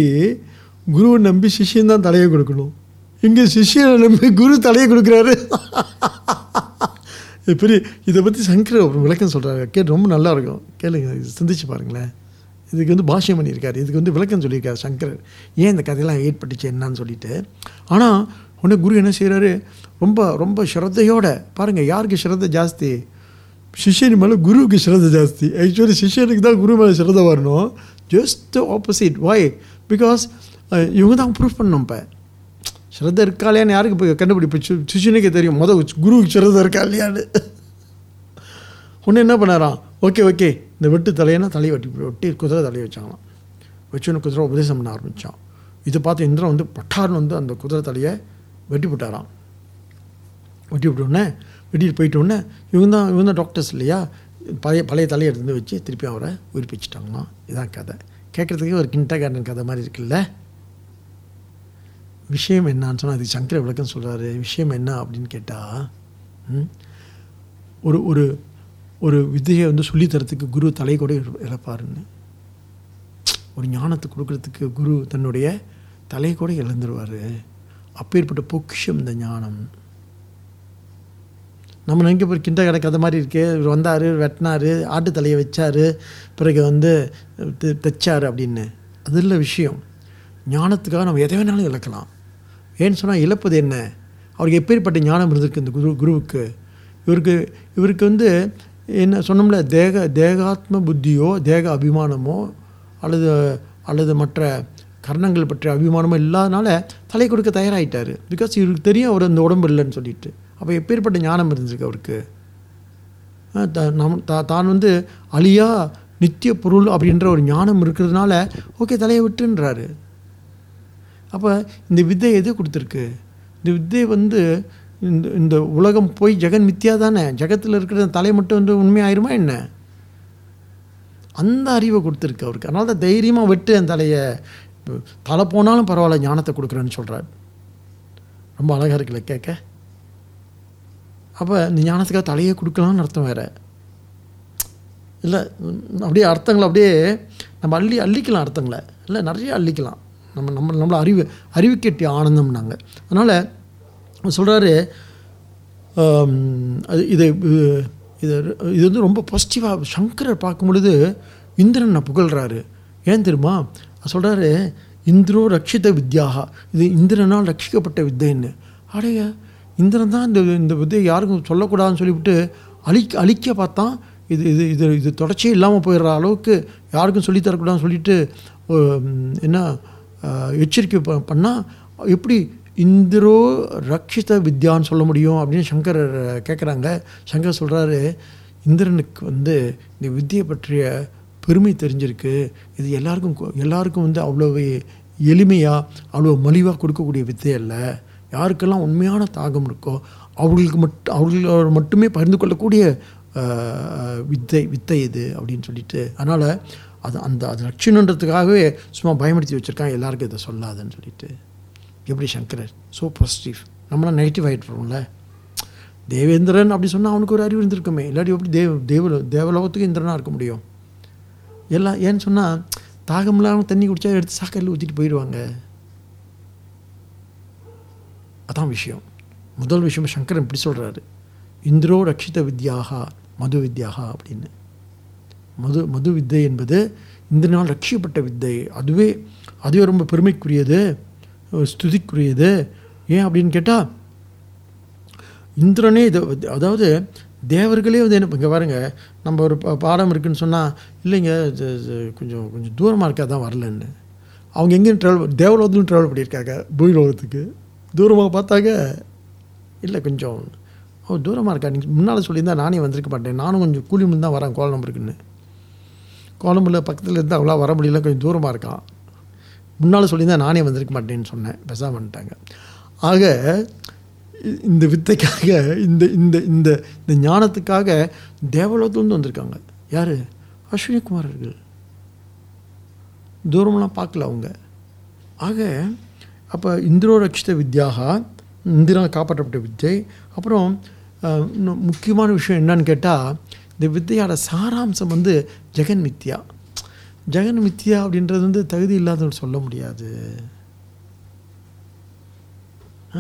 குருவை நம்பி சிஷ்யன் தான் தலையை கொடுக்கணும். இங்கே சிஷியனை நம்பி குரு தலையை கொடுக்குறாரு. இது பெரிய இதை பற்றி சங்கர் ஒரு விளக்கம் சொல்கிறாரு கேட்டு ரொம்ப நல்லா இருக்கும் கேளுங்க சிந்திச்சு பாருங்களேன். இதுக்கு வந்து பாஷ்யம் பண்ணியிருக்காரு. இதுக்கு வந்து விளக்கம் சொல்லியிருக்காரு சங்கர். ஏன் இந்த கதையெல்லாம் ஏற்பட்டுச்சு என்னன்னு சொல்லிட்டு. ஆனால் உடனே குரு என்ன செய்கிறாரு ரொம்ப ரொம்ப ஸ்ரத்தையோட பாருங்கள் யாருக்கு ஸ்ரத்த ஜாஸ்தி? சிஷியன் மேலே குருவுக்கு ஸ்ரத்த ஜாஸ்தி. ஆக்சுவலி சிஷியனுக்கு தான் குரு மேலே ஸ்ரத்த வரணும். ஜஸ்ட் ஆப்போசிட் வாய் பிகாஸ் இவங்க தான் ப்ரூஃப் பண்ணணும் இப்போ. ஸ்ரத்த இருக்கா இல்லையான்னு யாருக்கு இப்போ கண்டுபிடிப்பு? சி- தெரியும். மொதல் குருவுக்கு ஸ்ரத்த இருக்கா இல்லையான்னு. ஒன்று என்ன பண்ணாராம்? Okay okay. இந்த வெட்டு தலையனா தலையை வெட்டி வெட்டி குதிரை தலையை வச்சாங்களாம். வச்சுன்னு குதிரை உபதேசம் பண்ண ஆரம்பித்தான் இதை பார்த்து இந்திரன் வந்து பட்டார்னு வந்து அந்த குதிரை தலையை வெட்டி விட்டாராம் வெட்டி விட்டோடனே வெட்டிட்டு போயிட்ட உடனே இவங்க தான் இவங்க தான் டாக்டர்ஸ் இல்லையா? பழைய பழைய தலையை எடுத்து வந்து வச்சு திருப்பி அவரை உயிர்ப்பிச்சிட்டாங்களாம். இதான் கதை. கேட்குறதுக்கே ஒரு கிண்டா கார்டன் கதை மாதிரி இருக்குல்ல? விஷயம் என்னான்னு சொன்னால் அது சங்கர விளக்கம் சொல்கிறாரு விஷயம் என்ன அப்படின்னு கேட்டால் ஒரு ஒரு ஒரு வித்தையை வந்து சொல்லித்தரத்துக்கு குரு தலை கூட இழப்பாருன்னு. ஒரு ஞானத்தை கொடுக்கறதுக்கு குரு தன்னுடைய தலை கூட இழந்துருவார். அப்பேற்பட்ட பொக்கிஷம் இந்த ஞானம். நம்ம நினைக்க போய் கிண்ட கடை கதை மாதிரி இருக்குது இவர் வந்தார் வெட்டினார் ஆட்டு தலையை வச்சார் பிறகு வந்து தைச்சார் அப்படின்னு. அது இல்லை விஷயம். ஞானத்துக்காக நம்ம எதை வேணாலும் இழக்கலாம். ஏன்னு சொன்னால் இழப்பது என்ன? அவருக்கு எப்பேற்பட்ட ஞானம் இருந்திருக்கு இந்த குரு குருவுக்கு? இவருக்கு இவருக்கு வந்து என்ன சொன்னோம்ல தேக தேகாத்ம புத்தியோ தேக அபிமானமோ அல்லது அல்லது மற்ற கர்ணங்கள் பற்றிய அபிமானமோ இல்லாதனால தலை கொடுக்க தயாராகிட்டார் பிகாஸ் இவருக்கு தெரியும் அவர் அந்த உடம்பு இல்லைன்னு சொல்லிட்டு. அப்போ எப்பேற்பட்ட ஞானம் இருந்திருக்கு அவருக்கு? த- நம் தா- தான் வந்து அழியா நித்திய பொருள் அப்படின்ற ஒரு ஞானம் இருக்கிறதுனால ஓகே தலையை விட்டுன்றாரு. அப்போ இந்த வித்தை எது கொடுத்துருக்கு? இந்த வித்தை வந்து இந்த இந்த உலகம் போய் ஜெகன் மித்தியா தானே? ஜெகத்தில் இருக்கிற தலை மட்டும் வந்து உண்மையாயிருமா என்ன? அந்த அறிவை கொடுத்துருக்கு அவருக்கு. அதனால தான் தைரியமாக வெட்டு அந்த தலையை. தலை போனாலும் பரவாயில்ல ஞானத்தை கொடுக்குறேன்னு சொல்கிறார் ரொம்ப அழகாக இருக்குல்ல கேட்க. அப்போ இந்த ஞானத்துக்காக தலையே கொடுக்கலாம்னு அர்த்தம் வேறு. இல்லை அப்படியே அர்த்தங்களை அப்படியே நம்ம அள்ளி அள்ளிக்கலாம் அர்த்தங்களை. இல்லை நிறைய அள்ளிக்கலாம். நம்ம நம்ம நம்மளை அறிவு அறிவு ஆனந்தம்னாங்க. அதனால் சொல்கிறாரு அது இது இது- இது வந்து ரொம்ப பாசிட்டிவாக சங்கரர் பார்க்கும் பொழுது இந்திரனை புகழ்கிறாரு ஏன் தெரியுமா? சொல்கிறாரு இந்திரோ ரட்சித வித்யாக. இது இந்திரனால் ரட்சிக்கப்பட்ட வித்தைன்னு. அடைய இந்திரன் தான் இந்த இந்த வித்தையை யாருக்கும் சொல்லக்கூடாதுன்னு சொல்லிவிட்டு அழிக்க அழிக்க பார்த்தான். இது இது இது இது தொடர்ச்சியே இல்லாமல் போயிடுற அளவுக்கு யாருக்கும் சொல்லித் தரக்கூடாதுன்னு சொல்லிட்டு என்ன எச்சரிக்கை ப பண்ணால் எப்படி இந்திரோ ரக்ஷித வித்யான்னு சொல்ல முடியும் அப்படின்னு சங்கர் கேட்குறாங்க சங்கர் சொல்கிறாரு இந்திரனுக்கு வந்து இந்த வித்தியை பற்றிய பெருமை தெரிஞ்சிருக்கு. இது எல்லாருக்கும் எல்லாருக்கும் வந்து அவ்வளோ எளிமையாக அவ்வளோ மலிவாக கொடுக்கக்கூடிய வித்தை இல்லை யாருக்கெல்லாம் உண்மையான தாகம் இருக்கோ அவர்களுக்கு மட்டும் அவர்களோட மட்டுமே பகிர்ந்து கொள்ளக்கூடிய வித்தை வித்தை இது அப்படின்னு சொல்லிட்டு. அதனால் அது அந்த அது லட்சணன்றதுக்காகவே சும்மா பயமுடுத்தி வச்சுருக்காங்க எல்லாருக்கும் இதை சொல்லாதுன்னு சொல்லிட்டு. எப்படி சங்கரர்? ஸோ பாசிட்டிவ் நம்மளாம் நெகட்டிவ் ஆகிட்டுருவோம்ல தேவேந்திரன் அப்படி சொன்னால் அவனுக்கு ஒரு அறிவு இருந்திருக்குமே. இல்லாட்டி எப்படி தேவ தேவ தேவலோகத்துக்கு இந்திரனாக இருக்க முடியும்? எல்லாம் ஏன்னு சொன்னால் தாகம் இல்லாமல் தண்ணி குடித்தா எடுத்து சாக்கரில் ஊற்றிட்டு போயிடுவாங்க. அதான் விஷயம். முதல் விஷயம் சங்கரன் இப்படி சொல்கிறாரு இந்திரோ ரட்சித வித்யாகா மது வித்யாகா அப்படின்னு. மது மது வித்தை என்பது இந்திரனால் ரட்சிக்கப்பட்ட வித்தை. அதுவே அதுவே ரொம்ப பெருமைக்குரியது ஸ்துதிக்குரியது. ஏன் அப்படின்னு கேட்டால் இந்திரனே இது அதாவது தேவர்களே வந்து என்ன இங்கே பாருங்க நம்ம ஒரு பா- பாடம் இருக்குன்னு சொன்னால் இல்லைங்க கொஞ்சம் கொஞ்சம் தூரமாக இருக்கா தான் வரலன்னு. அவங்க எங்கேயும் ட்ராவல் தேவலோகத்துலையும் ட்ராவல் பண்ணியிருக்காங்க பூலோகத்துக்கு தூரமாக பார்த்தாங்க இல்லை கொஞ்சம் ஓ தூரமாக இருக்கா நீங்கள் முன்னால் சொல்லியிருந்தா நானே வந்திருக்க மாட்டேன். நானும் கொஞ்சம் கூலி முன் தான் வரேன் கோல் நம்பருக்குன்னு கோலம்புல பக்கத்தில் இருந்து அவ்வளோ வர முடியல கொஞ்சம் தூரமாக இருக்கான். முன்னால் சொல்லியிருந்தால் நானே வந்திருக்க மாட்டேன்னு சொன்னேன். பேசாம பண்ணிட்டாங்க ஆக இ- இந்த வித்தைக்காக இந்த இந்த இந்த இந்த ஞானத்துக்காக தேவலோகத்துலேருந்து வந்திருக்காங்க. யார்? அஸ்வினி குமாரர்கள் தூரமெல்லாம் பார்க்கல அவங்க. ஆக அப்போ இந்திரோ ரட்சித வித்யாக இந்திரா காப்பாற்றப்பட்ட வித்தை. அப்புறம் இன்னும் முக்கியமான விஷயம் என்னன்னு கேட்டால் இந்த வித்தையோட சாராம்சம் வந்து ஜெகன் மித்யா ஜெகன் மித்யா அப்படின்றது வந்து தகுதி இல்லாதவன் சொல்ல முடியாது. ஆ?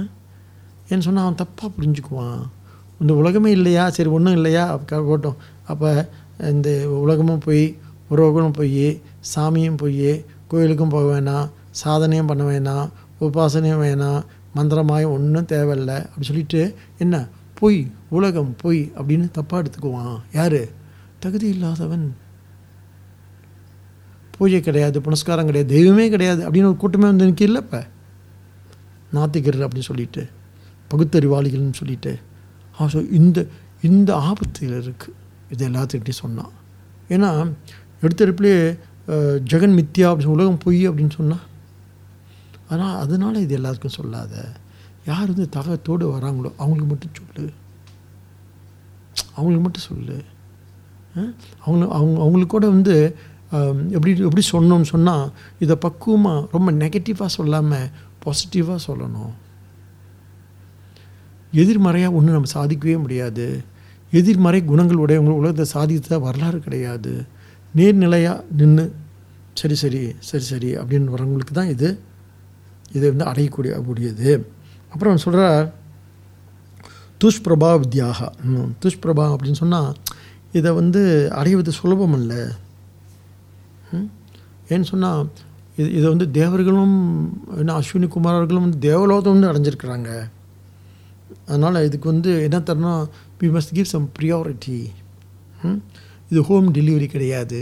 ஏன்னு சொன்னால் அவன் தப்பாக புரிஞ்சுக்குவான். இந்த உலகமே இல்லையா? சரி ஒன்றும் இல்லையா? போட்டோம். அப்போ இந்த உலகமும் போய் உறவுகளும் போய் சாமியும் போய் கோயிலுக்கும் போக வேணாம் சாதனையும் பண்ண வேணாம் உபாசனையும் வேணாம் மந்திரமாயும் ஒன்றும் தேவையில்லை. அப்படி சொல்லிட்டு என்ன? பொய் உலகம் பொய் அப்படின்னு தப்பாக எடுத்துக்குவான். யார்? தகுதி இல்லாதவன். பூஜை கிடையாது புனஸ்காரம் கிடையாது தெய்வமே கிடையாது அப்படின்னு ஒரு கூட்டமே வந்து எனக்கு இல்லை இப்போ. நாத்திகர் அப்படின்னு சொல்லிட்டு பகுத்தறிவாளிகள்னு சொல்லிட்டு. அவன் சொல் இந்த இந்த ஆபத்தில் இருக்குது இது எல்லாத்துக்கிட்டையும் சொன்னான் ஏன்னா எடுத்தடுப்புலேயே ஜெகன் மித்யா அப்படின்னு உலகம் பொய் அப்படின்னு சொன்னான் ஆனால் அதனால் இது எல்லாத்துக்கும் சொல்லாத. யார் வந்து தகத்தோடு வராங்களோ அவங்களுக்கு மட்டும் சொல்லு. அவங்களுக்கு மட்டும் சொல்லு. அஹ், அவங்க அவங்க அவங்களுக்கு கூட வந்து எப்படி எப்படி சொன்னோம்னு சொன்னால் இதை பக்குவமாக ரொம்ப நெகட்டிவாக சொல்லாமல் பாசிட்டிவாக சொல்லணும். எதிர்மறையாக ஒன்றும் நம்ம சாதிக்கவே முடியாது. எதிர்மறை குணங்கள் உடையவங்க உலகத்தை சாதித்த வரலாறு கிடையாது. நேர்நிலையாக நின்று சரி சரி சரி சரி அப்படின்னு வரவங்களுக்கு தான் இது இதை வந்து அடையக்கூடிய கூடியது. அப்புறம் சொல்கிறார் துஷ்பிரபா வித்யாகா ம், துஷ்பிரபா அப்படின்னு சொன்னால் இதை வந்து அடைவது சுலபம் அல்ல. ம்? ஏன்னு சொன்னால் இது இதை வந்து தேவர்களும் என்ன அஸ்வினி குமாரர்களும் வந்து தேவலோகத்தை வந்து அடைஞ்சிருக்கிறாங்க. அதனால் இதுக்கு வந்து என்ன தரணும்? We must give some priority இது ஹோம் டெலிவரி கிடையாது.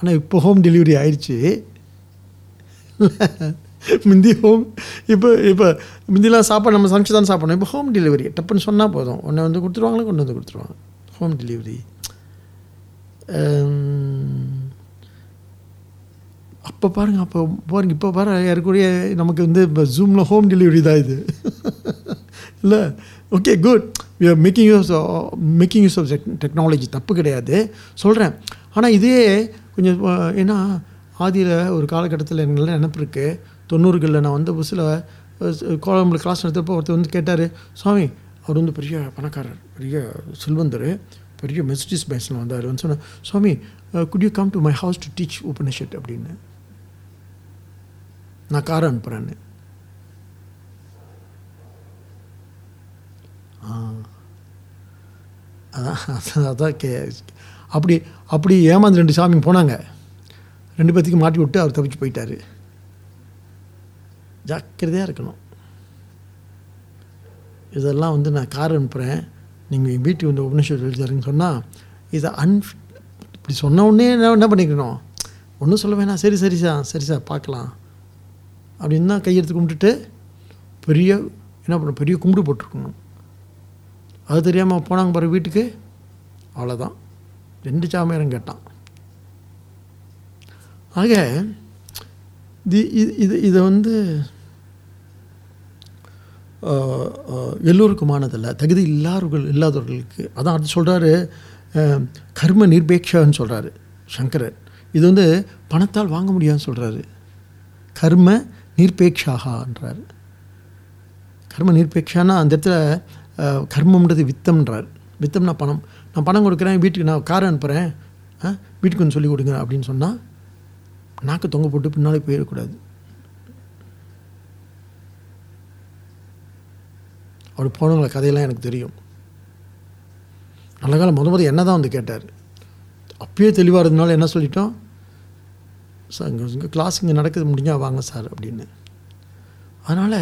ஆனால் இப்போ ஹோம் டெலிவரி ஆயிடுச்சு. முந்தி ஹோம் இப்போ இப்போ முந்திலாம் சாப்பாடு நம்ம சமைச்சு தான் சாப்பிடணும். இப்போ ஹோம் டெலிவரி டப்புன்னு சொன்னால் போதும். ஒன்று வந்து கொடுத்துருவாங்களா கொண்டு வந்து கொடுத்துருவாங்க. ஹோம் டெலிவரி அப்போ பாருங்கள் அப்போ பாருங்கள் இப்போ பாரு யாருக்கூடிய நமக்கு வந்து இப்போ ஜூமில் ஹோம் டெலிவரி தான் இது. இல்லை? Okay good we are making use making use of technology தப்பு கிடையாது. சொல்கிறேன் ஆனால் இதே கொஞ்சம் ஏன்னா ஆதியில் ஒரு காலகட்டத்தில் எங்களால் நினப்பு இருக்குது தொண்ணூறுகளில் நான் வந்த புதுசில் கோலம்பில் கிளாஸ் நடத்தப்போ ஒருத்தர் வந்து கேட்டார் சுவாமி அவர் வந்து பெரிய பணக்காரர் பெரிய செல்வந்தர் பெரிய மெர்சிடிஸ் பேஸில் வந்தார் வந்து சொன்னேன் சுவாமி good you come to my house to teach Upanishad அப்படின்னு. நான் காரை அனுப்புகிறேன்னு அதான் அதான் கே அப்படி அப்படி ஏமாந்து ரெண்டு சாமி போனாங்க. ரெண்டு பேர்த்துக்கு மாட்டி விட்டு அவர் தப்பிச்சு போயிட்டார். ஜாக்கிரதையாக இருக்கணும். இதெல்லாம் வந்து நான் கார் அனுப்புகிறேன் நீங்கள் என் வீட்டுக்கு வந்து உபநிஷம் எழுதுறீங்கன்னு சொன்னால் இதை அன் இப்படி சொன்ன உடனே என்ன என்ன பண்ணிக்கணும்? ஒன்றும் சொல்ல வேணாம். சரி சரி சார் சரி சார் பார்க்கலாம். அப்படின்னு தான் கையெடுத்து கும்பிட்டுட்டு பெரிய என்ன பண்ணணும்? பெரிய கும்பிடு போட்டிருக்கணும். அது தெரியாமல் போனாங்க பாரு வீட்டுக்கு. அவ்வளோதான் ரெண்டு சாமியாரம் கேட்டான். ஆக இது இது இது இதை வந்து எல்லோருக்குமானதல்ல. தகுதி இல்லாதவர்கள் இல்லாதவர்களுக்கு. அதான் அது சொல்கிறாரு கர்ம நிர்பேக்ஷான்னு சொல்கிறாரு சங்கரர். இது வந்து பணத்தால் வாங்க முடியாதுன்னு சொல்கிறாரு கர்ம நிர்பேக்ஷாகான்றார். கர்ம நிர்பேக்ஷானா அந்த இடத்துல கர்மம்ன்றது வித்தம்ன்றார். வித்தம்னா பணம். நான் பணம் கொடுக்குறேன் வீட்டுக்கு நான் காரை அனுப்புகிறேன் ஆ, வீட்டுக்கு வந்து சொல்லி கொடுங்க அப்படின்னு சொன்னால் நாக்கு தொங்க போட்டு பின்னாலே போயிடக்கூடாது. அவர் போனவங்கள கதையெல்லாம் எனக்கு தெரியும். நல்ல காலம் முத முத என்ன தான் வந்து கேட்டார். அப்பயே தெளிவாக இருந்தனால என்ன சொல்லிட்டோம்? சார் இங்கே இங்கே கிளாஸ் இங்கே நடக்குது முடிஞ்சால் வாங்க சார் அப்படின்னு. அதனால்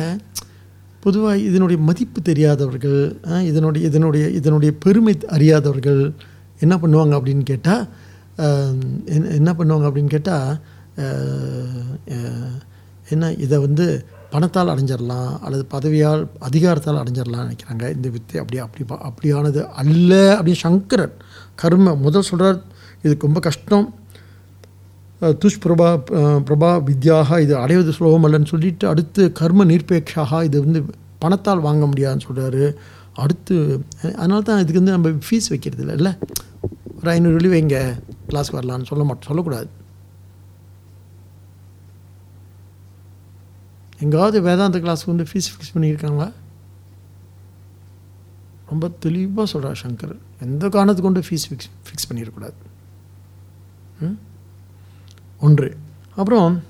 பொதுவாக இதனுடைய மதிப்பு தெரியாதவர்கள் இதனுடைய இதனுடைய இதனுடைய பெருமை அறியாதவர்கள் என்ன பண்ணுவாங்க அப்படின்னு கேட்டால் என்ன பண்ணுவாங்க அப்படின்னு கேட்டால் என்ன இதை வந்து பணத்தால் அடைஞ்சிடலாம் அல்லது பதவியால் அதிகாரத்தால் அடைஞ்சிடலாம் நினைக்கிறாங்க. இந்த வித்தை அப்படி அப்படி அப்படியானது அல்ல அப்படின்னு சங்கரர் கர்ம முதல் சொல்கிறார் இதுக்கு ரொம்ப கஷ்டம். அஹ், துஷ்பிரபா பிரபா வித்யாக இது அடைவது சுலபம் அல்லன்னு சொல்லிட்டு அடுத்து கர்ம நிர்பேட்சாக இது வந்து பணத்தால் வாங்க முடியாதுன்னு சொல்கிறாரு அடுத்து அதனால தான் இதுக்கு வந்து நம்ம ஃபீஸ் வைக்கிறது இல்லை இல்லை ஒரு ஐநூறு வெள்ளி வைங்க கிளாஸ்க்கு வரலான்னு சொல்ல மாட்டோம் சொல்லக்கூடாது. எங்காவது வேதாந்த கிளாஸ்க்கு வந்து ஃபீஸ் ஃபிக்ஸ் பண்ணியிருக்காங்களா ரொம்ப தெளிவாக சொல்கிறார் சங்கர். எந்த காரணத்து கொண்டு ஃபீஸ் ஃபிக்ஸ் ஃபிக்ஸ் பண்ணிடக்கூடாது? ம்? ஒன்று. அப்புறம்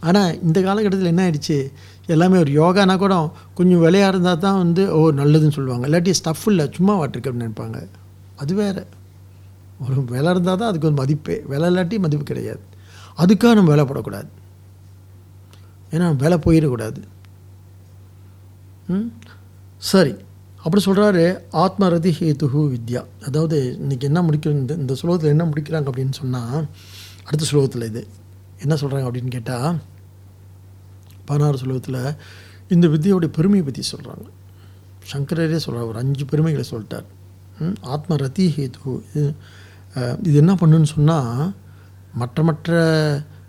ஆனால் இந்த காலகட்டத்தில் என்ன ஆயிடுச்சு? எல்லாமே ஒரு யோகானா கூட கொஞ்சம் விலையாக இருந்தால் தான் வந்து ஓ நல்லதுன்னு சொல்லுவாங்க. இல்லாட்டி ஸ்டஃப் இல்லை சும்மா வாட்டிருக்கன்னு நினைப்பாங்க. அது வேறு. ஒரு விலை இருந்தால் தான் அதுக்கு ஒரு மதிப்பே. விலை இல்லாட்டி மதிப்பு கிடையாது. அதுக்காக நம்ம வேலை போடக்கூடாது ஏன்னா வேலை போயிடக்கூடாது. ம்? சரி. அப்படி சொல்கிறாரு ஆத்மரதி ஹேதுஹு வித்யா. அதாவது இன்றைக்கி என்ன முடிக்கிறது? இந்த இந்த ஸ்லோகத்தில் என்ன முடிக்கிறாங்க அப்படின்னு சொன்னால் அடுத்த ஸ்லோகத்தில் இது. என்ன சொல்கிறாங்க அப்படின்னு கேட்டால் பதினாறு ஸ்லோகத்தில் இந்த வித்தியோடைய பெருமையை பற்றி சொல்கிறாங்க சங்கரரே சொல்கிறார் ஒரு அஞ்சு பெருமைகளை சொல்லிட்டார். ம், ஆத்ம ரதி ஹேது இது இது என்ன பண்ணுன்னு சொன்னால் மற்ற மற்ற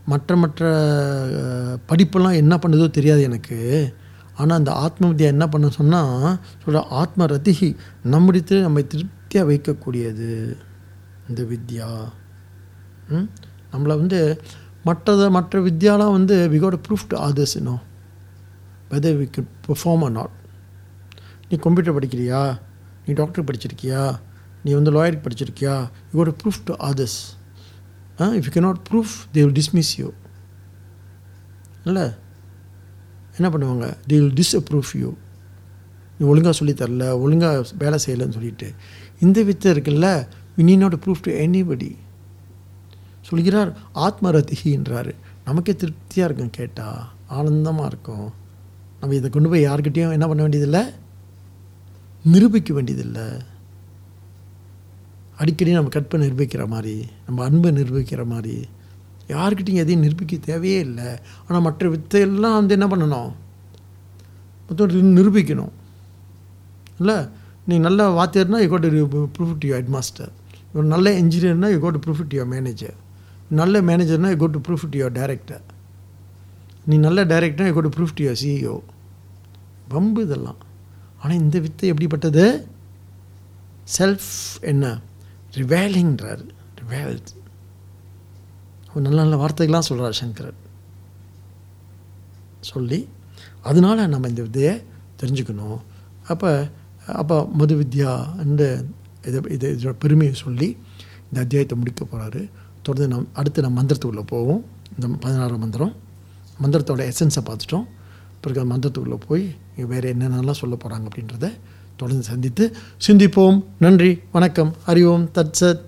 மற்ற மற்ற படிப்பெல்லாம் என்ன பண்ணுதோ தெரியாது எனக்கு. ஆனால் அந்த ஆத்ம வித்யா என்ன பண்ண சொன்னால் சொல்கிற ஆத்ம ரதிஹி நம்முடைய நம்மை திருப்தியாக வைக்கக்கூடியது இந்த வித்யா. ம்? நம்மளை வந்து மற்றதை மற்ற வித்யாலாம் வந்து we got proof to others இன்னும் whether we could perform or not நீ கம்ப்யூட்டர் படிக்கிறியா? நீ டாக்டர் படிச்சிருக்கியா? நீ வந்து லாயருக்கு படிச்சிருக்கியா? You got proof to others if you cannot proof they will dismiss you இல்லை என்ன பண்ணுவாங்க? தே வில் டிஸ்அப்ரூவ் யூ நீ ஒழுங்காக சொல்லித்தரல ஒழுங்காக வேலை செய்யலைன்னு சொல்லிட்டு. இந்த வித்தை இருக்குல்ல வி நீ நாட் ப்ரூஃப் டு எனிபடி சொல்கிறார் ஆத்மரதிகின்றாரு. நமக்கே திருப்தியாக இருக்கும் கேட்டால் ஆனந்தமாக இருக்கும். நம்ம இதை கொண்டு போய் யார்கிட்டயும் என்ன பண்ண வேண்டியதில்லை? நிரூபிக்க வேண்டியதில்லை. அடிக்கடி நம்ம கற்பை நிரூபிக்கிற மாதிரி நம்ம அன்பை நிரூபிக்கிற மாதிரி. யாருக்கிட்டையும் எதையும் நிரூபிக்க தேவையே இல்லை. ஆனால் மற்ற வித்தையெல்லாம் வந்து என்ன பண்ணணும்? மொத்தம் நிரூபிக்கணும். இல்லை? நீ நல்ல வாத்தியர்னா you got proof to headmaster ஒரு நல்ல இன்ஜினியர்னா you got proof to manager நல்ல மேனேஜர்னா you got proof to director நீ நல்ல டைரக்டர்னா you got proof to CEO வம்பு இதெல்லாம். ஆனால் இந்த வித்தை எப்படிப்பட்டது? செல்ஃப் என்ன? ரிவேலிங்கிறார். ரிவேல். நல்ல நல்ல வார்த்தைகள்லாம் சொல்கிறார் சங்கரன் சொல்லி அதனால நம்ம இந்த வித்தையை தெரிஞ்சுக்கணும். அப்போ அப்போ மது வித்யா அந்த இதை இது இதோட பெருமையை சொல்லி இந்த அத்தியாயத்தை முடிக்க போகிறாரு தொடர்ந்து நம் அடுத்து நம்ம மந்திரத்துக்குள்ளே போவோம். இந்த பதினாறாம் மந்திரம். மந்திரத்தோட எசன்ஸை பார்த்துட்டோம். பிறகு மந்திரத்துக்குள்ளே போய் வேறு என்னென்னலாம் சொல்ல போகிறாங்க அப்படின்றத தொடர்ந்து சந்தித்து சிந்திப்போம். நன்றி வணக்கம். அறிவோம். ஓம்